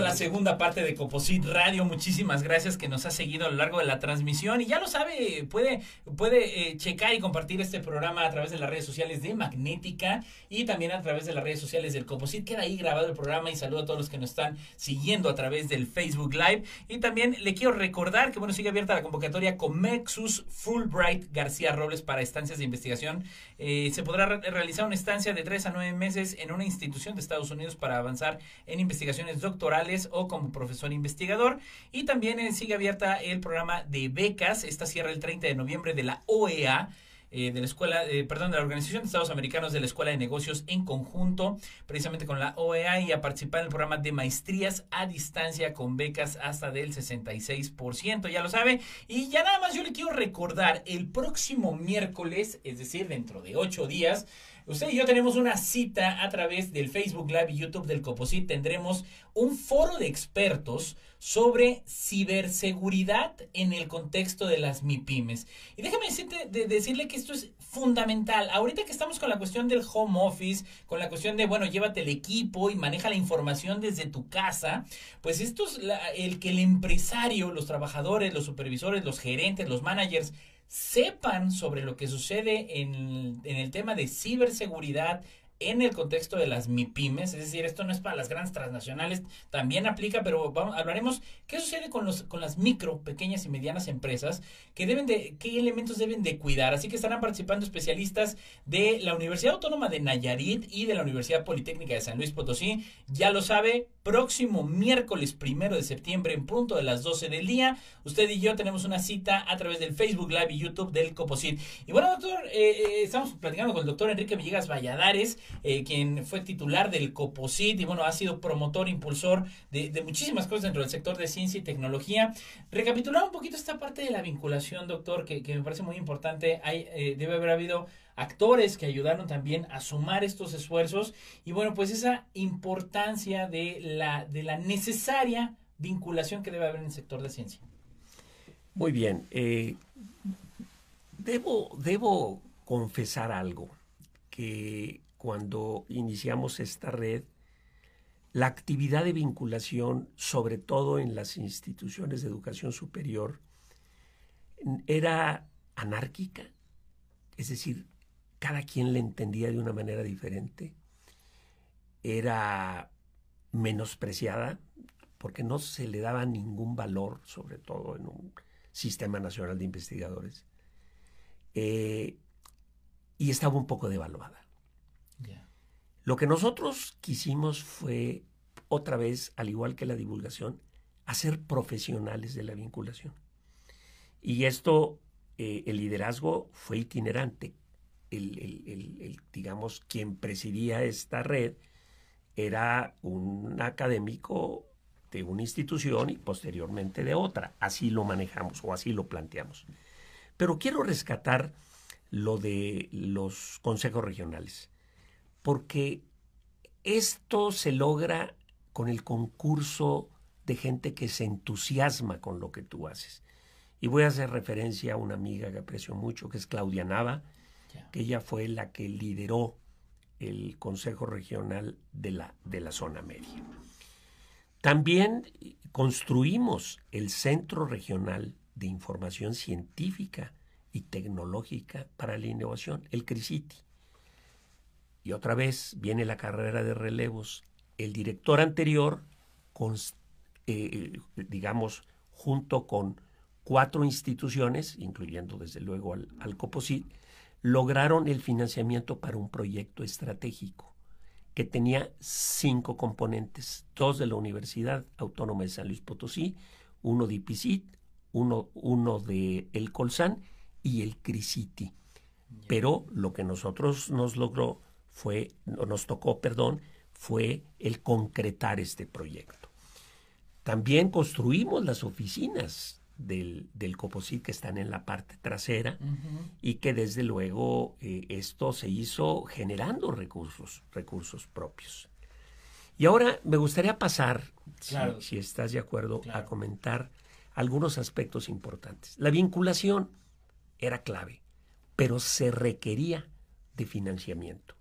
La segunda parte de Coposit Radio, muchísimas gracias que nos ha seguido a lo largo de la transmisión y ya lo sabe, puede, puede eh, checar y compartir este programa a través de las redes sociales de Magnética y también a través de las redes sociales del Coposit. Queda ahí grabado el programa y saludo a todos los que nos están siguiendo a través del Facebook Live. Y también le quiero recordar que bueno, sigue abierta la convocatoria Comexus Fulbright García Robles para estancias de investigación. Eh, se podrá re- realizar una estancia de 3 a 9 meses en una institución de Estados Unidos para avanzar en investigaciones doctorales o como profesor investigador. Y también eh, sigue abierta el programa de becas. Esta cierra el 30 de noviembre de la OEA. Eh, de la escuela, eh, perdón, de la Organización de Estados Americanos de la Escuela de Negocios en conjunto, precisamente con la OEA y a participar en el programa de maestrías a distancia con becas hasta del 66%, ya lo sabe. Y ya nada más yo le quiero recordar, el próximo miércoles, es decir, dentro de ocho días, Usted y yo tenemos una cita a través del Facebook Live y YouTube del Coposit. Tendremos un foro de expertos sobre ciberseguridad en el contexto de las MIPIMES. Y déjame decirte, de, decirle que esto es fundamental. Ahorita que estamos con la cuestión del home office, con la cuestión de, bueno, llévate el equipo y maneja la información desde tu casa, pues esto es la- el que el empresario, los trabajadores, los supervisores, los gerentes, los managers, sepan sobre lo que sucede en, el tema de ciberseguridad en el contexto de las MIPIMES, es decir, esto no es para las grandes transnacionales, también aplica, pero vamos, hablaremos qué sucede con los con las micro, pequeñas y medianas empresas, que deben de qué elementos deben de cuidar, así que estarán participando especialistas de la Universidad Autónoma de Nayarit y de la Universidad Politécnica de San Luis Potosí, ya lo sabe, próximo miércoles primero de septiembre en punto de las 12 del día, usted y yo tenemos una cita a través del Facebook Live y YouTube del Coposit. Y bueno, doctor, eh, eh, estamos platicando con el doctor Enrique Villegas Valladares, eh, quien fue titular del Coposit y bueno, ha sido promotor, impulsor de, muchísimas cosas dentro del sector de ciencia y tecnología. Recapitular un poquito esta parte de la vinculación, doctor, que, que me parece muy importante. Hay, eh, debe haber habido actores que ayudaron también a sumar estos esfuerzos y bueno, pues esa importancia de la, de la necesaria vinculación que debe haber en el sector de ciencia. Muy bien. eh, debo, debo confesar algo, que cuando iniciamos esta red, la actividad de vinculación, sobre todo en las instituciones de educación superior, era anárquica, es decir, cada quien le entendía de una manera diferente, era menospreciada porque no se le daba ningún valor, sobre todo en un sistema nacional de investigadores, eh, y estaba un poco devaluada. Lo que nosotros quisimos fue, otra vez, al igual que la divulgación, hacer profesionales de la vinculación. Y esto, eh, el liderazgo fue itinerante. El, digamos, quien presidía esta red era un académico de una institución y posteriormente de otra. Así lo manejamos o así lo planteamos. Pero quiero rescatar lo de los consejos regionales, porque esto se logra con el concurso de gente que se entusiasma con lo que tú haces. Y voy a hacer referencia a una amiga que aprecio mucho, que es Claudia Nava, que ella fue la que lideró el Consejo Regional de la, de la Zona Media. También construimos el Centro Regional de Información Científica y Tecnológica para la Innovación, el CRICITI. Y otra vez viene la carrera de relevos. El director anterior, eh, digamos, junto con cuatro instituciones, incluyendo desde luego al, al COPOSIT, lograron el financiamiento para un proyecto estratégico que tenía cinco componentes, dos de la Universidad Autónoma de San Luis Potosí, uno de IPICIT, uno, uno de El Colsan y el CRICITI. Pero lo que nosotros nos logró fue, nos tocó, perdón, fue el concretar este proyecto. También construimos las oficinas del, del Coposit que están en la parte trasera y que desde luego eh, esto se hizo generando recursos, recursos propios. Y ahora me gustaría pasar, si, estás de acuerdo, a comentar algunos aspectos importantes. La vinculación era clave, pero se requería de financiamiento.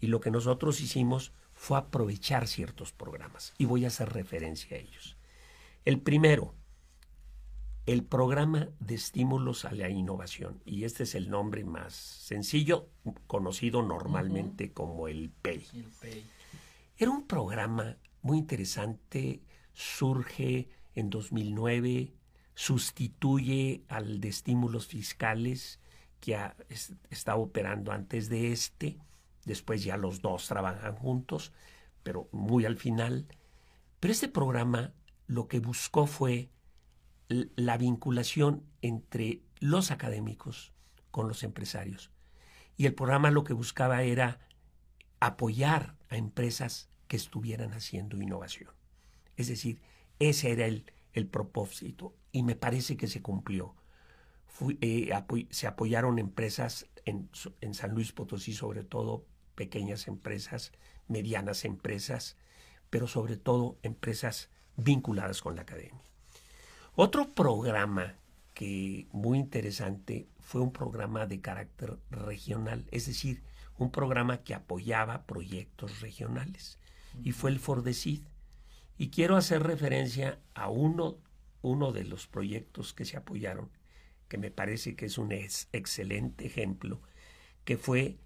Y lo que nosotros hicimos fue aprovechar ciertos programas y voy a hacer referencia a ellos. El primero, el programa de estímulos a la innovación, y este es el nombre más sencillo, conocido normalmente como el PEI. Era un programa muy interesante, surge en 2009, sustituye al de estímulos fiscales que estaba operando antes de este, después ya los dos trabajan juntos, pero muy al final. Pero este programa lo que buscó fue la vinculación entre los académicos con los empresarios. Y el programa lo que buscaba era apoyar a empresas que estuvieran haciendo innovación. Es decir, ese era el, propósito y me parece que se cumplió. Eh, se apoyaron empresas en, en San Luis Potosí, sobre todo pequeñas empresas, medianas empresas, pero sobre todo empresas vinculadas con la academia. Otro programa que muy interesante fue un programa de carácter regional, es decir, un programa que apoyaba proyectos regionales y fue el Fordecid. Y quiero hacer referencia a uno, uno de los proyectos que se apoyaron, que me parece que es un excelente ejemplo, que fue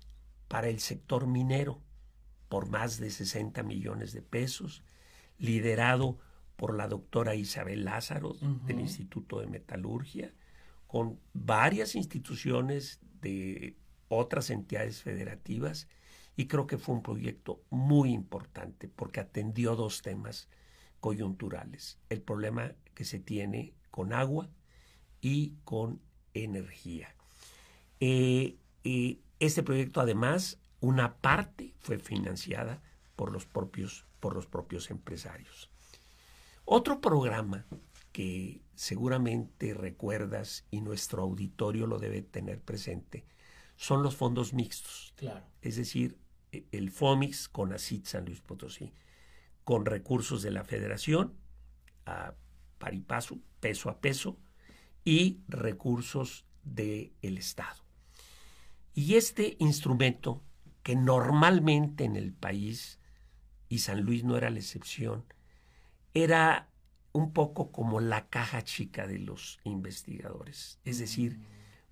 para el sector minero, por más de 60 millones de pesos, liderado por la doctora Isabel Lázaro del Instituto de Metalurgia, con varias instituciones de otras entidades federativas y creo que fue un proyecto muy importante porque atendió dos temas coyunturales, el problema que se tiene con agua y con energía. Eh, eh, este proyecto además, una parte fue financiada por los propios, por los propios empresarios. Otro programa que seguramente recuerdas y nuestro auditorio lo debe tener presente son los fondos mixtos. Claro. Es decir, e, el FOMIX con ACIT San Luis Potosí, con recursos de la Federación a paripaso, peso a peso, y recursos del Estado. Y este instrumento, que normalmente en el país y San Luis no era la excepción, era un poco como la caja chica de los investigadores, es decir,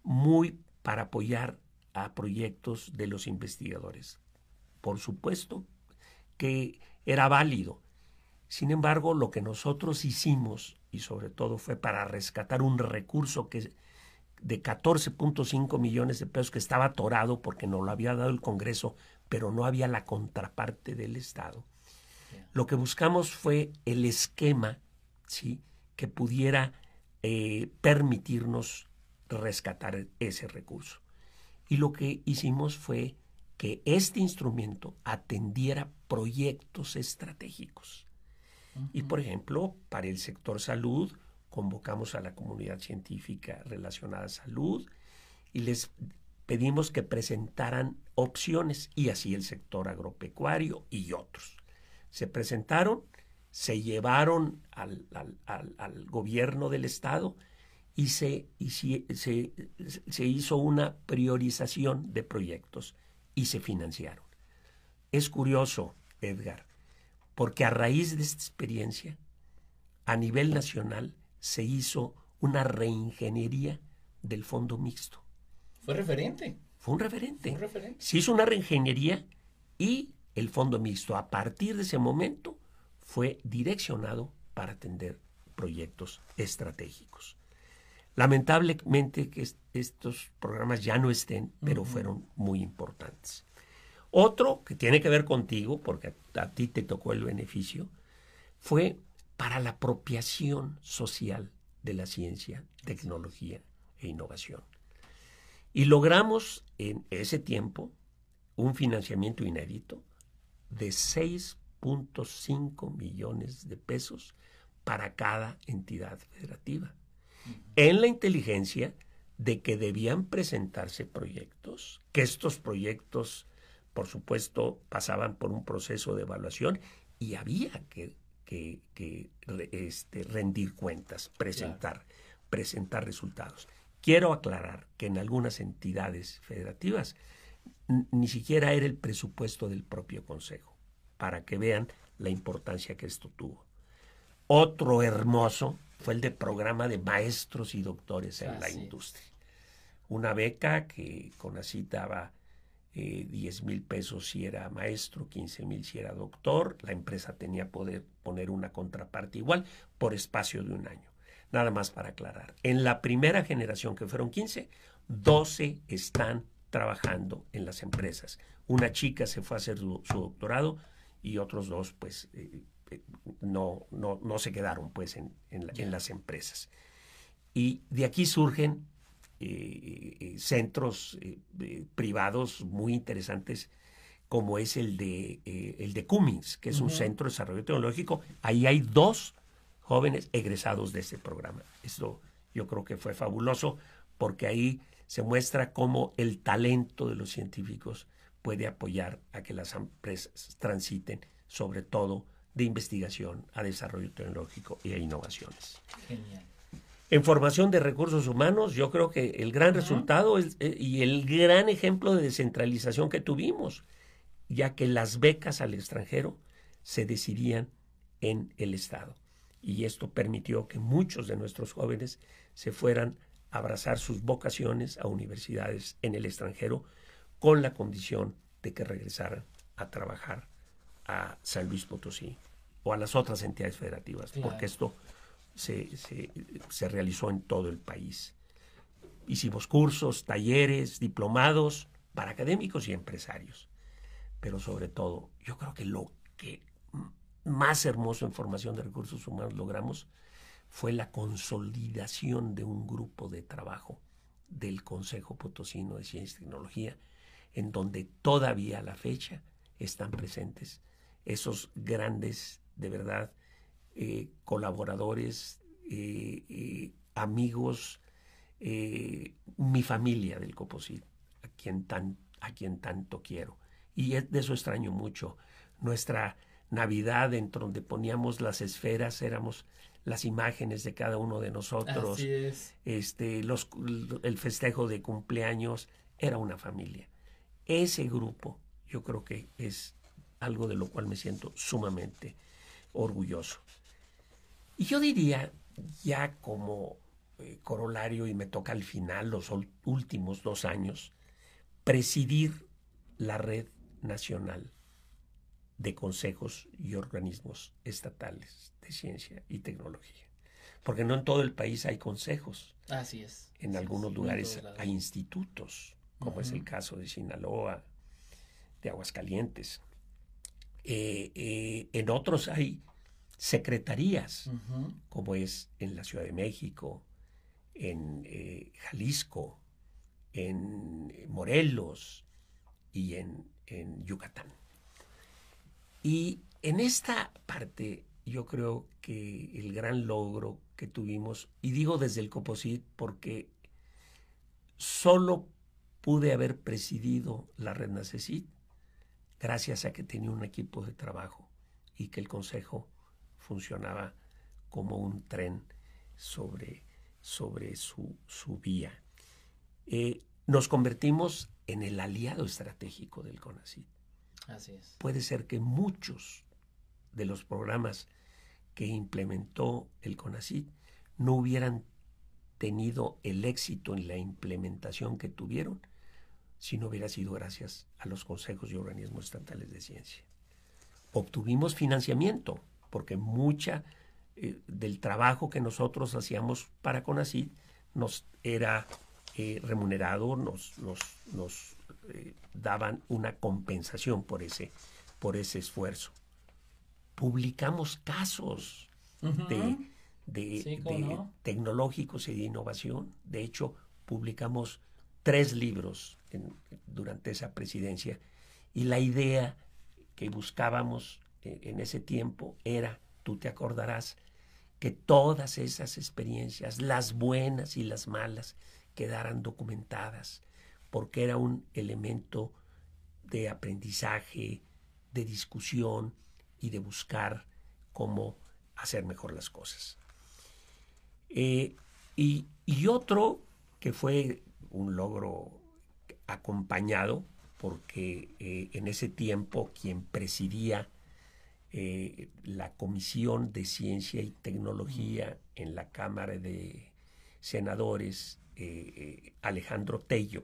muy para apoyar a proyectos de los investigadores. Por supuesto que era válido. Sin embargo, lo que nosotros hicimos, y sobre todo fue para rescatar un recurso que de 14.5 millones de pesos que estaba atorado porque no lo había dado el Congreso, pero no había la contraparte del Estado. Lo que buscamos fue el esquema ¿sí? que pudiera eh, permitirnos rescatar ese recurso. Y lo que hicimos fue que este instrumento atendiera proyectos estratégicos. Y por ejemplo, para el sector salud, convocamos a la comunidad científica relacionada a salud y les pedimos que presentaran opciones y así el sector agropecuario y otros. Se presentaron, se llevaron al, gobierno del estado y, se, y se, se hizo una priorización de proyectos y se financiaron. Es curioso, Edgar, porque a raíz de esta experiencia, a nivel nacional, se hizo una reingeniería del fondo mixto. Fue referente. Fue un referente. Fue un referente. Se hizo una reingeniería y el fondo mixto a partir de ese momento fue direccionado para atender proyectos estratégicos. Lamentablemente que estos programas ya no estén, pero fueron muy importantes. Otro que tiene que ver contigo, porque a ti te tocó el beneficio, fue para la apropiación social de la ciencia, tecnología e innovación. Y logramos en ese tiempo un financiamiento inédito de 6.5 millones de pesos para cada entidad federativa, en la inteligencia de que debían presentarse proyectos, que estos proyectos, por supuesto, pasaban por un proceso de evaluación y había que que, este, rendir cuentas, presentar, presentar resultados. Quiero aclarar que en algunas entidades federativas ni siquiera era el presupuesto del propio Consejo, para que vean la importancia que esto tuvo. Otro hermoso fue el de programa de maestros y doctores en la industria. Una beca que con así daba 10 mil pesos si era maestro, 15 mil si era doctor. La empresa tenía poder poner una contraparte igual por espacio de un año. Nada más para aclarar. En la primera generación, que fueron 15, 12 están trabajando en las empresas. Una chica se fue a hacer su, doctorado y otros dos, pues, eh, eh, no, no, no, se quedaron, pues, en, en las empresas. Y de aquí surgen eh, centros eh, privados muy interesantes como es el de, el de Cummins, que es un centro de desarrollo tecnológico. Ahí hay dos jóvenes egresados de ese programa. Esto yo creo que fue fabuloso porque ahí se muestra cómo el talento de los científicos puede apoyar a que las empresas transiten, sobre todo de investigación a desarrollo tecnológico y a innovaciones. Genial. En formación de recursos humanos, yo creo que el gran resultado es, eh, y el gran ejemplo de descentralización que tuvimos, ya que las becas al extranjero se decidían en el Estado. Y esto permitió que muchos de nuestros jóvenes se fueran a abrazar sus vocaciones a universidades en el extranjero con la condición de que regresaran a trabajar a San Luis Potosí o a las otras entidades federativas, porque esto se, realizó en todo el país. Hicimos cursos, talleres, diplomados para académicos y empresarios. Pero sobre todo, yo creo que lo que más hermoso en formación de recursos humanos logramos fue la consolidación de un grupo de trabajo del Consejo Potosino de Ciencia y Tecnología, en donde todavía a la fecha están presentes esos grandes, de verdad, eh, colaboradores, eh, eh, amigos, mi familia del Coposit, a quien, tan, a quien tanto quiero. Y de eso extraño mucho. Nuestra Navidad, en donde poníamos las esferas, éramos las imágenes de cada uno de nosotros. Este, los, el festejo de cumpleaños era una familia. Ese grupo yo creo que es algo de lo cual me siento sumamente orgulloso. Y yo diría, ya como eh, corolario, y me toca al final, los últimos dos años, presidir la red nacional de consejos y organismos estatales de ciencia y tecnología. Porque no en todo el país hay consejos. Así es. En algunos lugares hay institutos, como es el caso de Sinaloa, de Aguascalientes. Eh, eh, en otros hay secretarías, como es en la Ciudad de México, en eh, Jalisco, en Morelos y en, en Yucatán. Y en esta parte yo creo que el gran logro que tuvimos, y digo desde el Coposit porque solo pude haber presidido la Red Nacecit gracias a que tenía un equipo de trabajo y que el Consejo funcionaba como un tren sobre, sobre su, su vía. Eh, nos convertimos en el aliado estratégico del CONACYT. Así es. Puede ser que muchos de los programas que implementó el CONACYT no hubieran tenido el éxito en la implementación que tuvieron si no hubiera sido gracias a los consejos y organismos estatales de ciencia. Obtuvimos financiamiento, porque mucha eh, del trabajo que nosotros hacíamos para CONACYT nos era eh, remunerado, nos, nos, nos eh, daban una compensación por ese, por ese esfuerzo. Publicamos casos de, de, tecnológicos y de innovación. De hecho, publicamos tres libros durante esa presidencia y la idea que buscábamos en ese tiempo era, tú te acordarás, que todas esas experiencias, las buenas y las malas, quedaran documentadas, porque era un elemento de aprendizaje, de discusión y de buscar cómo hacer mejor las cosas. Eh, y, otro que fue un logro acompañado, porque eh, en ese tiempo quien presidía eh, la Comisión de Ciencia y Tecnología en la Cámara de Senadores, Alejandro Tello,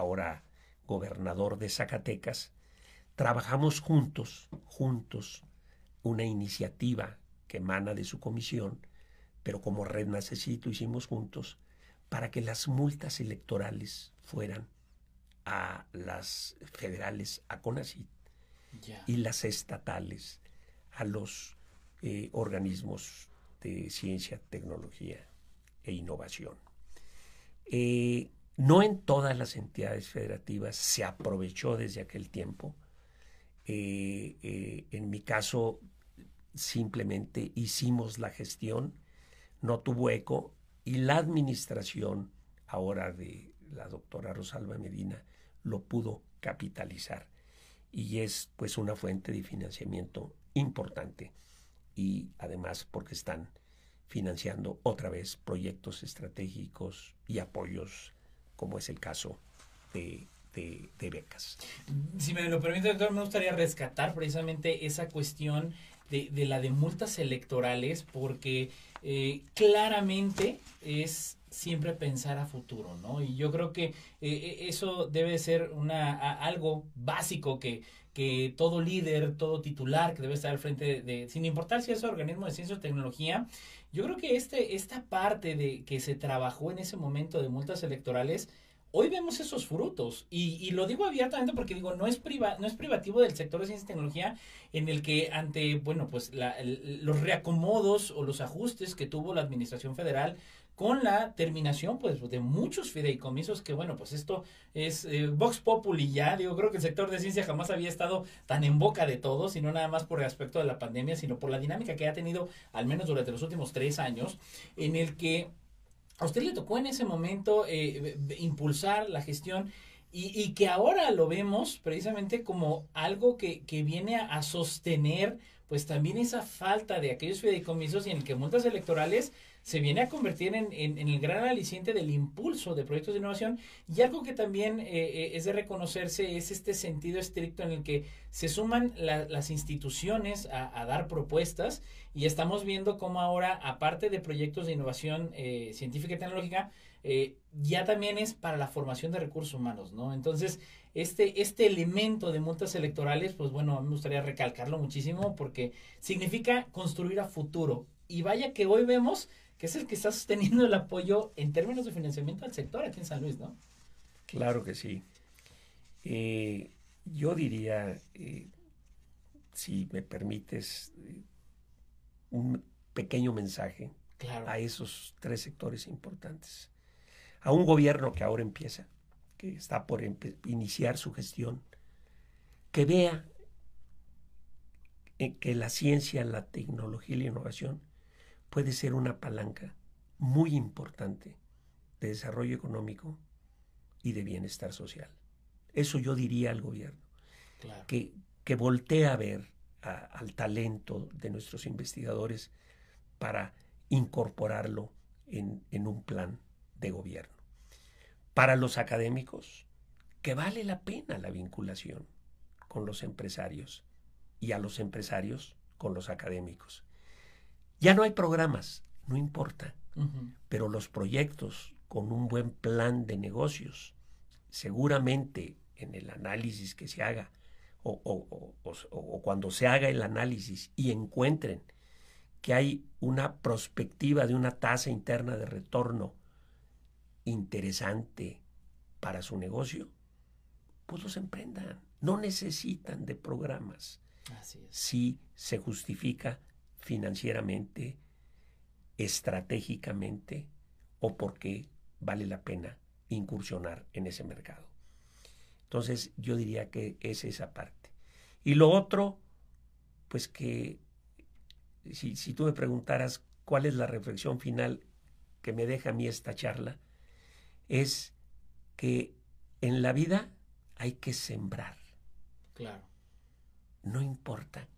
ahora gobernador de Zacatecas, trabajamos juntos, juntos, una iniciativa que emana de su comisión, pero como Red Necesito hicimos juntos, para que las multas electorales fueran a las federales, a CONACYT, y las estatales a los eh, organismos de ciencia, tecnología e innovación. Eh, no en todas las entidades federativas se aprovechó desde aquel tiempo. Eh, en mi caso, simplemente hicimos la gestión, no tuvo eco y la administración ahora de la doctora Rosalba Medina lo pudo capitalizar y es pues una fuente de financiamiento importante y además porque están financiando otra vez proyectos estratégicos y apoyos, como es el caso de, becas. Si me lo permite, doctor, me gustaría rescatar precisamente esa cuestión de, la de multas electorales, porque eh, claramente es siempre pensar a futuro, ¿no? Y yo creo que eh, eh, eso debe ser una, algo básico que, que todo líder, todo titular que debe estar al frente de, sin importar si es organismo de ciencia o tecnología, yo creo que este, esta parte de que se trabajó en ese momento de multas electorales, hoy vemos esos frutos. Y, y lo digo abiertamente porque digo, no es, priva, no es privativo del sector de ciencia y tecnología en el que ante, bueno, pues la, los reacomodos o los ajustes que tuvo la administración federal con la terminación pues de muchos fideicomisos que bueno pues esto es eh, Vox Populi ya digo creo que el sector de ciencia jamás había estado tan en boca de todos y no nada más por el aspecto de la pandemia sino por la dinámica que ha tenido al menos durante los últimos tres años en el que a usted le tocó en ese momento eh, impulsar la gestión y, que ahora lo vemos precisamente como algo que, que viene a, a sostener pues también esa falta de aquellos fideicomisos y en el que multas electorales se viene a convertir en, en, el gran aliciente del impulso de proyectos de innovación. Y algo que también eh, eh, es de reconocerse es este sentido estricto en el que se suman las instituciones a, dar propuestas y estamos viendo cómo ahora, aparte de proyectos de innovación eh, científica y tecnológica, ya también es para la formación de recursos humanos, ¿no? Entonces, este, este elemento de multas electorales, pues bueno, a mí me gustaría recalcarlo muchísimo porque significa construir a futuro. Y vaya que hoy vemos que es el que está sosteniendo el apoyo en términos de financiamiento al sector aquí en San Luis, ¿no? Claro que sí. Eh, yo diría, eh, si me permites, eh, un pequeño mensaje a esos tres sectores importantes. A un gobierno que ahora empieza, que está por iniciar su gestión, que vea que la ciencia, la tecnología y la innovación puede ser una palanca muy importante de desarrollo económico y de bienestar social. Eso yo diría al gobierno, que, que voltee a ver al talento de nuestros investigadores para incorporarlo en, en un plan de gobierno. Para los académicos, que vale la pena la vinculación con los empresarios y a los empresarios con los académicos. Ya no hay programas, no importa, pero los proyectos con un buen plan de negocios, seguramente en el análisis que se haga o, o, cuando se haga el análisis y encuentren que hay una perspectiva de una tasa interna de retorno interesante para su negocio, pues los emprendan. No necesitan de programas. Si se justifica financieramente, estratégicamente o porque vale la pena incursionar en ese mercado. Entonces yo diría que es esa parte. Y lo otro, pues que si, si tú me preguntaras cuál es la reflexión final que me deja a mí esta charla, es que en la vida hay que sembrar. Claro. No importa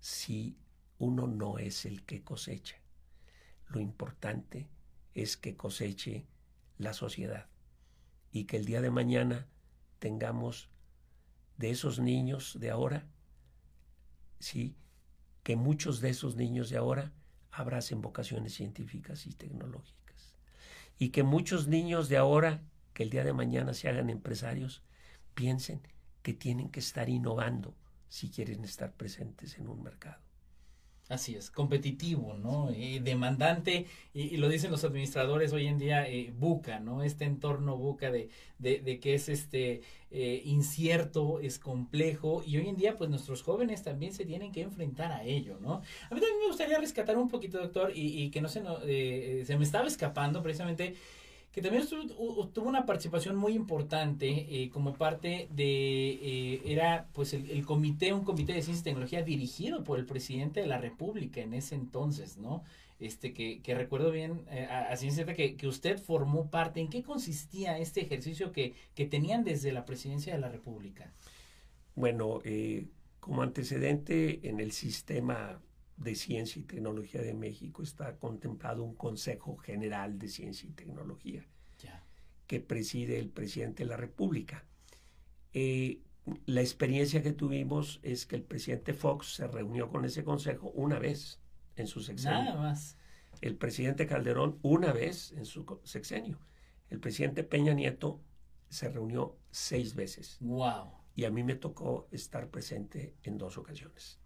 si uno no es el que cosecha. Lo importante es que coseche la sociedad y que el día de mañana tengamos de esos niños de ahora, sí, que muchos de esos niños de ahora abracen vocaciones científicas y tecnológicas. Y que muchos niños de ahora, que el día de mañana se hagan empresarios, piensen que tienen que estar innovando si quieren estar presentes en un mercado. Así es, competitivo, ¿no? Eh, demandante, y, lo dicen los administradores hoy en día, eh, buca, ¿no? Este entorno buca de, de, que es este eh, incierto, es complejo, y hoy en día, pues nuestros jóvenes también se tienen que enfrentar a ello, ¿no? A mí también me gustaría rescatar un poquito, doctor, y, y que no se, no, se me estaba escapando precisamente que también tuvo una participación muy importante eh, como parte de, eh, era pues el, comité, un comité de ciencia y tecnología dirigido por el presidente de la República en ese entonces, ¿no? Este, que, que recuerdo bien, eh, a, ciencia que, que usted formó parte. ¿En qué consistía este ejercicio que, que tenían desde la presidencia de la República? Bueno, como antecedente en el sistema de Ciencia y Tecnología de México está contemplado un Consejo General de Ciencia y Tecnología que preside el presidente de la República. Eh, la experiencia que tuvimos es que el presidente Fox se reunió con ese consejo una vez en su sexenio. Nada más. El presidente Calderón una vez en su sexenio. El presidente Peña Nieto se reunió seis veces. Wow. Y a mí me tocó estar presente en dos ocasiones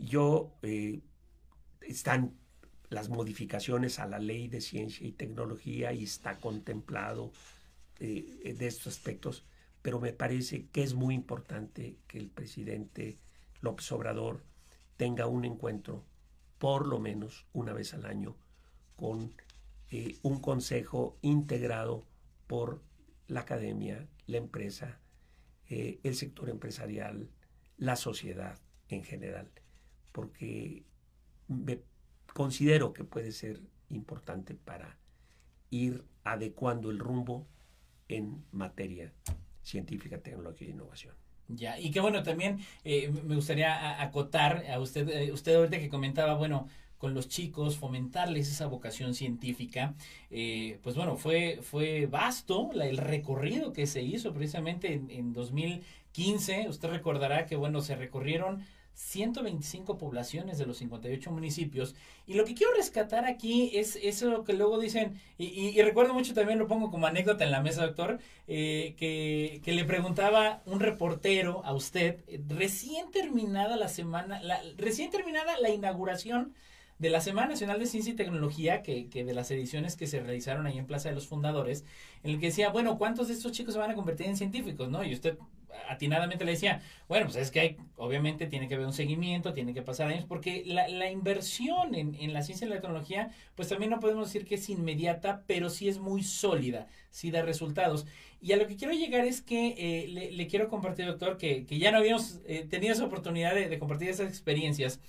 yo eh, están las modificaciones a la ley de ciencia y tecnología y está contemplado eh, de estos aspectos, pero me parece que es muy importante que el presidente López Obrador tenga un encuentro por lo menos una vez al año con eh, un consejo integrado por la academia, la empresa, el sector empresarial, la sociedad en general porque me considero que puede ser importante para ir adecuando el rumbo en materia científica, tecnología e innovación. Ya, y qué bueno, también eh, me gustaría acotar a usted, eh, usted ahorita que comentaba, bueno, con los chicos, fomentarles esa vocación científica. Eh, pues bueno, fue, fue vasto el recorrido que se hizo precisamente en, en 2015. Usted recordará que, bueno, se recorrieron 125 poblaciones de los 58 municipios. Y lo que quiero rescatar aquí es eso que luego dicen, y, recuerdo mucho también, lo pongo como anécdota en la mesa, doctor, eh, que, que, le preguntaba un reportero a usted, recién terminada la semana, la, recién terminada la inauguración de la Semana Nacional de Ciencia y Tecnología, que, que, de las ediciones que se realizaron ahí en Plaza de los Fundadores, en el que decía, bueno, ¿cuántos de estos chicos se van a convertir en científicos? ¿no? Y usted atinadamente le decía, bueno, pues es que hay, obviamente tiene que haber un seguimiento, tiene que pasar años, porque la, la inversión en, en, la ciencia y la tecnología, pues también no podemos decir que es inmediata, pero sí es muy sólida, sí da resultados. Y a lo que quiero llegar es que eh, le, quiero compartir, doctor, que, que ya no habíamos eh, tenido esa oportunidad de compartir esas experiencias.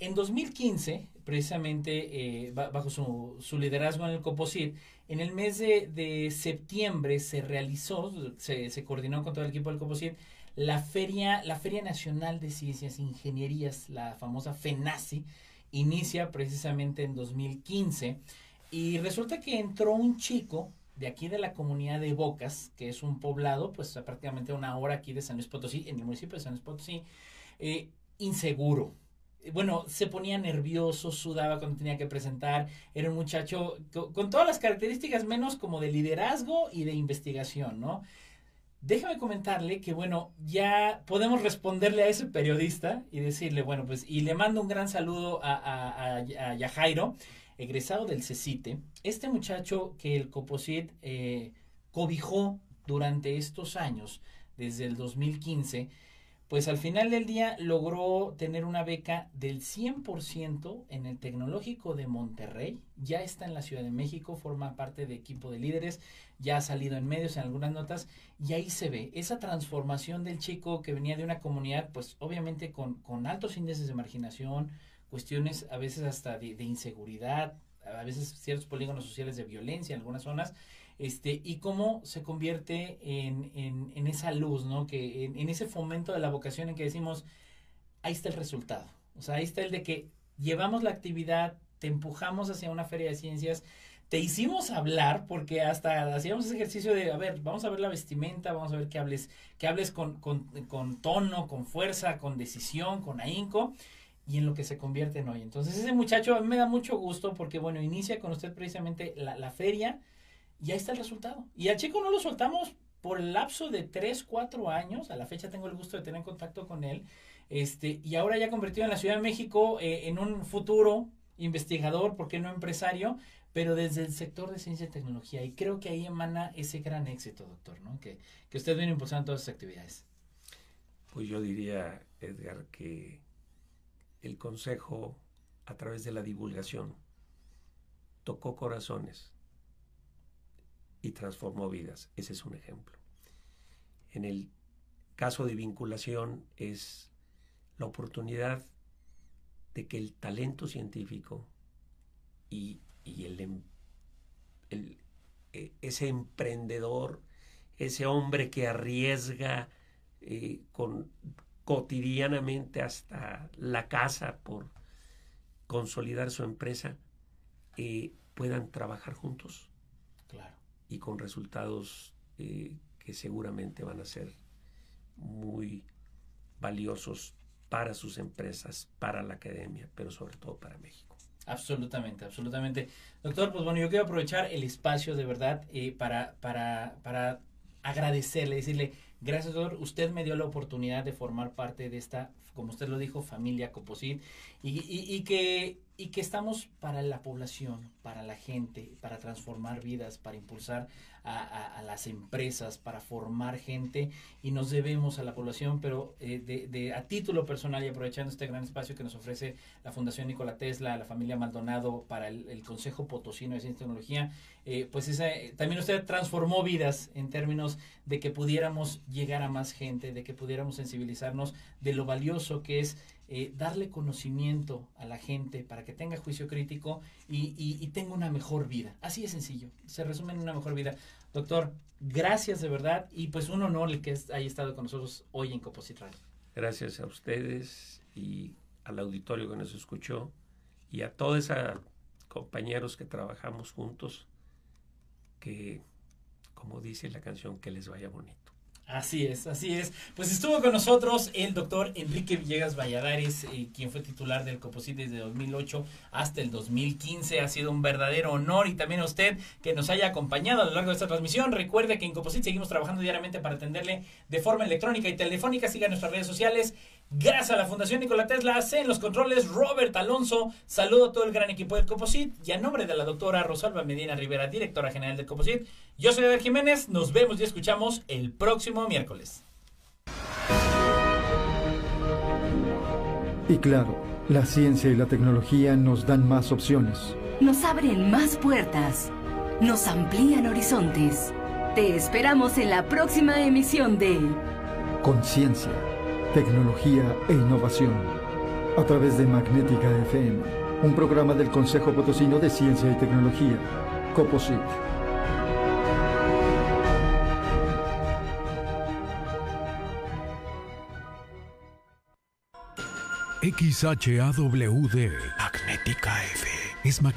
En 2015, precisamente eh, bajo su, liderazgo en el COPOSIT, en el mes de, septiembre se realizó, se, coordinó con todo el equipo del COPOSIT, la feria, la Feria Nacional de Ciencias e Ingenierías, la famosa FENACI, inicia precisamente en 2015 y resulta que entró un chico de aquí de la comunidad de Bocas, que es un poblado, pues prácticamente una hora aquí de San Luis Potosí, en el municipio de San Luis Potosí, eh, inseguro, bueno, se ponía nervioso, sudaba cuando tenía que presentar, era un muchacho con, todas las características menos como de liderazgo y de investigación, ¿no? Déjame comentarle que, bueno, ya podemos responderle a ese periodista y decirle, bueno, pues, y le mando un gran saludo a, a, a, Yajairo, egresado del CECITE, este muchacho que el COPOSIT eh, cobijó durante estos años, desde el 2015, pues al final del día logró tener una beca del 100% en el Tecnológico de Monterrey, ya está en la Ciudad de México, forma parte de equipo de líderes, ya ha salido en medios, en algunas notas, y ahí se ve esa transformación del chico que venía de una comunidad, pues obviamente con, con altos índices de marginación, cuestiones a veces hasta de, de inseguridad, a veces ciertos polígonos sociales de violencia en algunas zonas, este, y cómo se convierte en, en, esa luz, ¿no? Que en, ese fomento de la vocación en que decimos, ahí está el resultado. O sea, ahí está el de que llevamos la actividad, te empujamos hacia una feria de ciencias, te hicimos hablar porque hasta hacíamos ese ejercicio de, a ver, vamos a ver la vestimenta, vamos a ver que hables, que hables con, con, con tono, con fuerza, con decisión, con ahínco y en lo que se convierte en hoy. Entonces ese muchacho a mí me da mucho gusto porque, bueno, inicia con usted precisamente la, la feria, y ahí está el resultado. Y al chico no lo soltamos por el lapso de 3, 4 años. A la fecha tengo el gusto de tener contacto con él. Este, y ahora ya convertido en la Ciudad de México eh, en un futuro investigador, ¿por qué no empresario? Pero desde el sector de ciencia y tecnología. Y creo que ahí emana ese gran éxito, doctor, ¿no? Que, que usted viene impulsando todas esas actividades. Pues yo diría, Edgar, que el Consejo, a través de la divulgación, tocó corazones y transformó vidas. Ese es un ejemplo. En el caso de vinculación es la oportunidad de que el talento científico y, y el, em, e, ese emprendedor, ese hombre que arriesga eh, cotidianamente hasta la casa por consolidar su empresa, eh, puedan trabajar juntos. Y con resultados eh, que seguramente van a ser muy valiosos para sus empresas, para la academia, pero sobre todo para México. Absolutamente, absolutamente. Doctor, pues bueno, yo quiero aprovechar el espacio de verdad eh, para, para, para agradecerle, decirle, gracias doctor, usted me dio la oportunidad de formar parte de esta, como usted lo dijo, familia Coposit, y, y que y que estamos para la población, para la gente, para transformar vidas, para impulsar a, las empresas, para formar gente y nos debemos a la población, pero eh, de, a título personal y aprovechando este gran espacio que nos ofrece la Fundación Nikola Tesla, la familia Maldonado para el, Consejo Potosino de Ciencia y Tecnología, eh, pues esa, también usted transformó vidas en términos de que pudiéramos llegar a más gente, de que pudiéramos sensibilizarnos de lo valioso que es eh, darle conocimiento a la gente para que tenga juicio crítico y, tenga una mejor vida. Así de sencillo, se resume en una mejor vida. Doctor, gracias de verdad y pues un honor el que haya estado con nosotros hoy en Coposit Gracias a ustedes y al auditorio que nos escuchó y a todos esos compañeros que trabajamos juntos, que, como dice la canción, que les vaya bonito. Así es, así es. Pues estuvo con nosotros el doctor Enrique Villegas Valladares, eh, quien fue titular del COPOSIT desde 2008 hasta el 2015. Ha sido un verdadero honor y también a usted que nos haya acompañado a lo largo de esta transmisión. Recuerde que en COPOSIT seguimos trabajando diariamente para atenderle de forma electrónica y telefónica. Siga nuestras redes sociales. Gracias a la Fundación Nikola Tesla, en los controles Robert Alonso. Saludo a todo el gran equipo del Coposit y a nombre de la doctora Rosalba Medina Rivera, directora general del Coposit. Yo soy Eder Jiménez. Nos vemos y escuchamos el próximo miércoles. Y claro, la ciencia y la tecnología nos dan más opciones. Nos abren más puertas. Nos amplían horizontes. Te esperamos en la próxima emisión de Conciencia tecnología e innovación. A través de Magnética FM, un programa del Consejo Potosino de Ciencia y Tecnología, COPOSIT. XHAWD Magnética F es magnética.